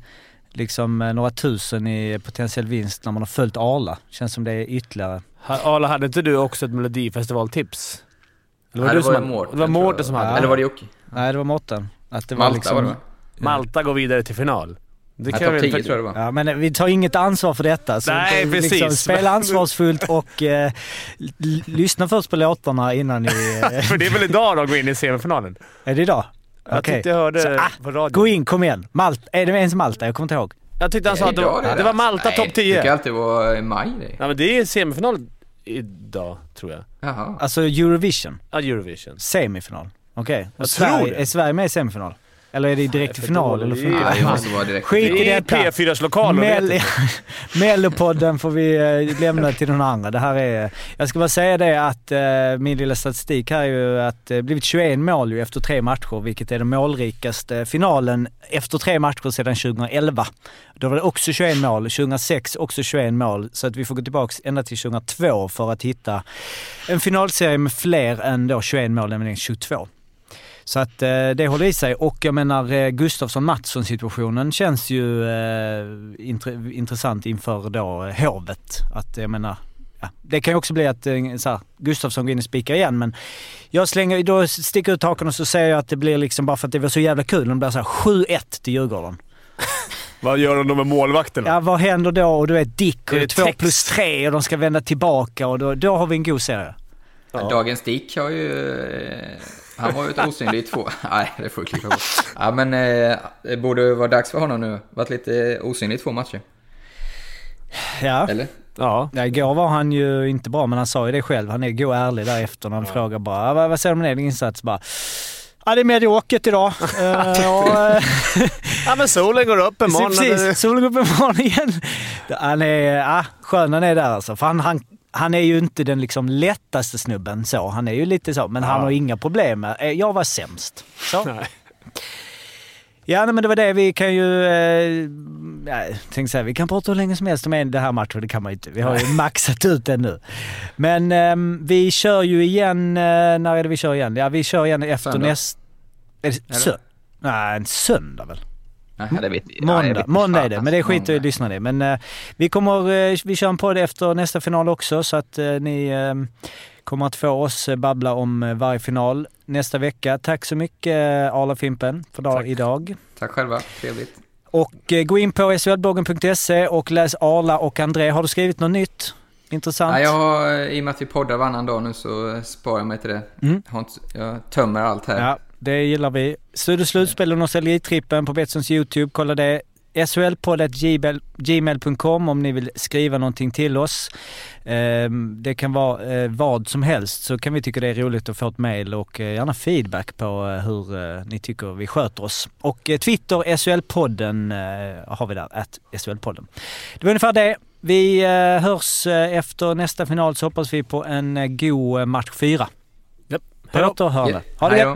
liksom eh, några tusen i potentiell vinst när man har följt Arla. Känns som det är ytterligare. Arla, hade inte du också ett melodifestivaltips? Eller Nej, du det var Mårten. Det var. Mårten som hade Eller var det Jocke? Nej, det var Mårten. Att det var Malta liksom, var det va? Malta går vidare till final. Det Nej, kan topp vi- 10 tror jag det var. Ja, men eh, vi tar inget ansvar för detta. Så Nej, det- precis. Liksom, spela ansvarsfullt och eh, lyssna först på låtarna innan ni... Eh, För det är väl idag de går in i semifinalen? är det idag? Jag Okej. tyckte jag hörde Så, ah, på radio. Gå in, kom igen. Malta. Är det ens Malta? Jag kommer inte ihåg. Jag tyckte han sa att det var, det var Malta Nej, topp Det brukar 10. alltid vara i maj det. Ja men det är semifinal idag, tror jag. Jaha. Alltså Eurovision. Ja, Eurovision. Semifinal. Okej. Det. Är Sverige med i semifinal? Eller är det direkt i för final? Eller det måste vara direkt. Skit i Det är detta. P4s lokaler, Mel- Mellopodden får vi eh, lämna till någon andra. Det här är, jag ska bara säga det att eh, min lilla statistik här är ju att det blivit 21 mål ju efter tre matcher, vilket är den målrikaste finalen efter tre matcher sedan 2011. Då var det också 21 mål, 2006 också 21 mål, så att vi får gå tillbaka ända till 2002 för att hitta en finalserie med fler än då 21 mål, nämligen 22. Så att eh, det håller i sig och jag menar eh, Gustafsson-Mattsson situationen känns ju eh, intre, intressant inför då eh, Hovet. Att jag menar, ja, det kan ju också bli att eh, så här, Gustafsson går in och spikar igen men jag slänger, då sticker jag ut hakan och så säger jag att det blir liksom bara för att det var så jävla kul. Det blir så här 7-1 till Djurgården. Vad gör de med målvakterna? Ja, vad händer då? Och du vet Dick och två plus tre och de ska vända tillbaka och då, då har vi en god serie. Ja. Dagens Dick har ju... Han var ju ett osynlig i två... Nej, det får du klippa bort. Ja, men eh, det borde vara dags för honom nu. Varit lite osynlig i två matcher. Ja. Eller? Ja. Ja, igår var han ju inte bra, men han sa ju det själv. Han är god och ärlig därefter när han frågar bara "Ah, vad, vad säger du om din insats? Bara, ja, det är mediokert idag. Eh, och, eh, ja, men solen går upp imorgon. Precis, solen går upp imorgon igen. Han är, ja, skön han är där alltså. För han, han, han är ju inte den liksom lättaste snubben så. Han är ju lite så, men han har inga problem med eh, Jag var sämst. Så. Ja, nej, men det var det. Vi kan ju... Eh, ja, jag tänkte säga, vi kan prata hur länge som helst om en- det här matchen. Det kan man ju inte. Vi har ju maxat ut den nu. Men ehm, vi kör ju igen... Eh, när är det vi kör igen? Ja, vi kör igen efter nästa... Är det sö- Nej, en söndag väl? Nej, det vet jag. Ja, Måndag, vet måndag är det, men det skiter i att lyssna i. Men eh, vi kommer, eh, vi kör en podd efter nästa final också så att eh, ni kommer att få oss babbla om varje final nästa vecka. Tack så mycket Arla Fimpen för dag, idag. Tack själva, trevligt. Och gå in på slbloggen.se och läs Arla och André. Har du skrivit något nytt? Intressant? Ja, jag har, I och med att vi poddar varannan dag nu så sparar jag mig till det. Mm. Jag, har inte, jag tömmer allt här. Ja, det gillar vi. Studio Slutspel och Nostalgitrippen på Betssons YouTube. Kolla det. SHLpodd.gmail.com om ni vill skriva någonting till oss. Ehm, Det kan vara eh, vad som helst så kan vi tycka det är roligt att få ett mail och eh, gärna feedback på eh, hur ni tycker vi sköter oss. Och Twitter, SHL-podden har vi där, att SHL-podden. Det var ungefär det. Vi hörs efter nästa final så hoppas vi på en god match fyra. Yep. På återhörande. Ha det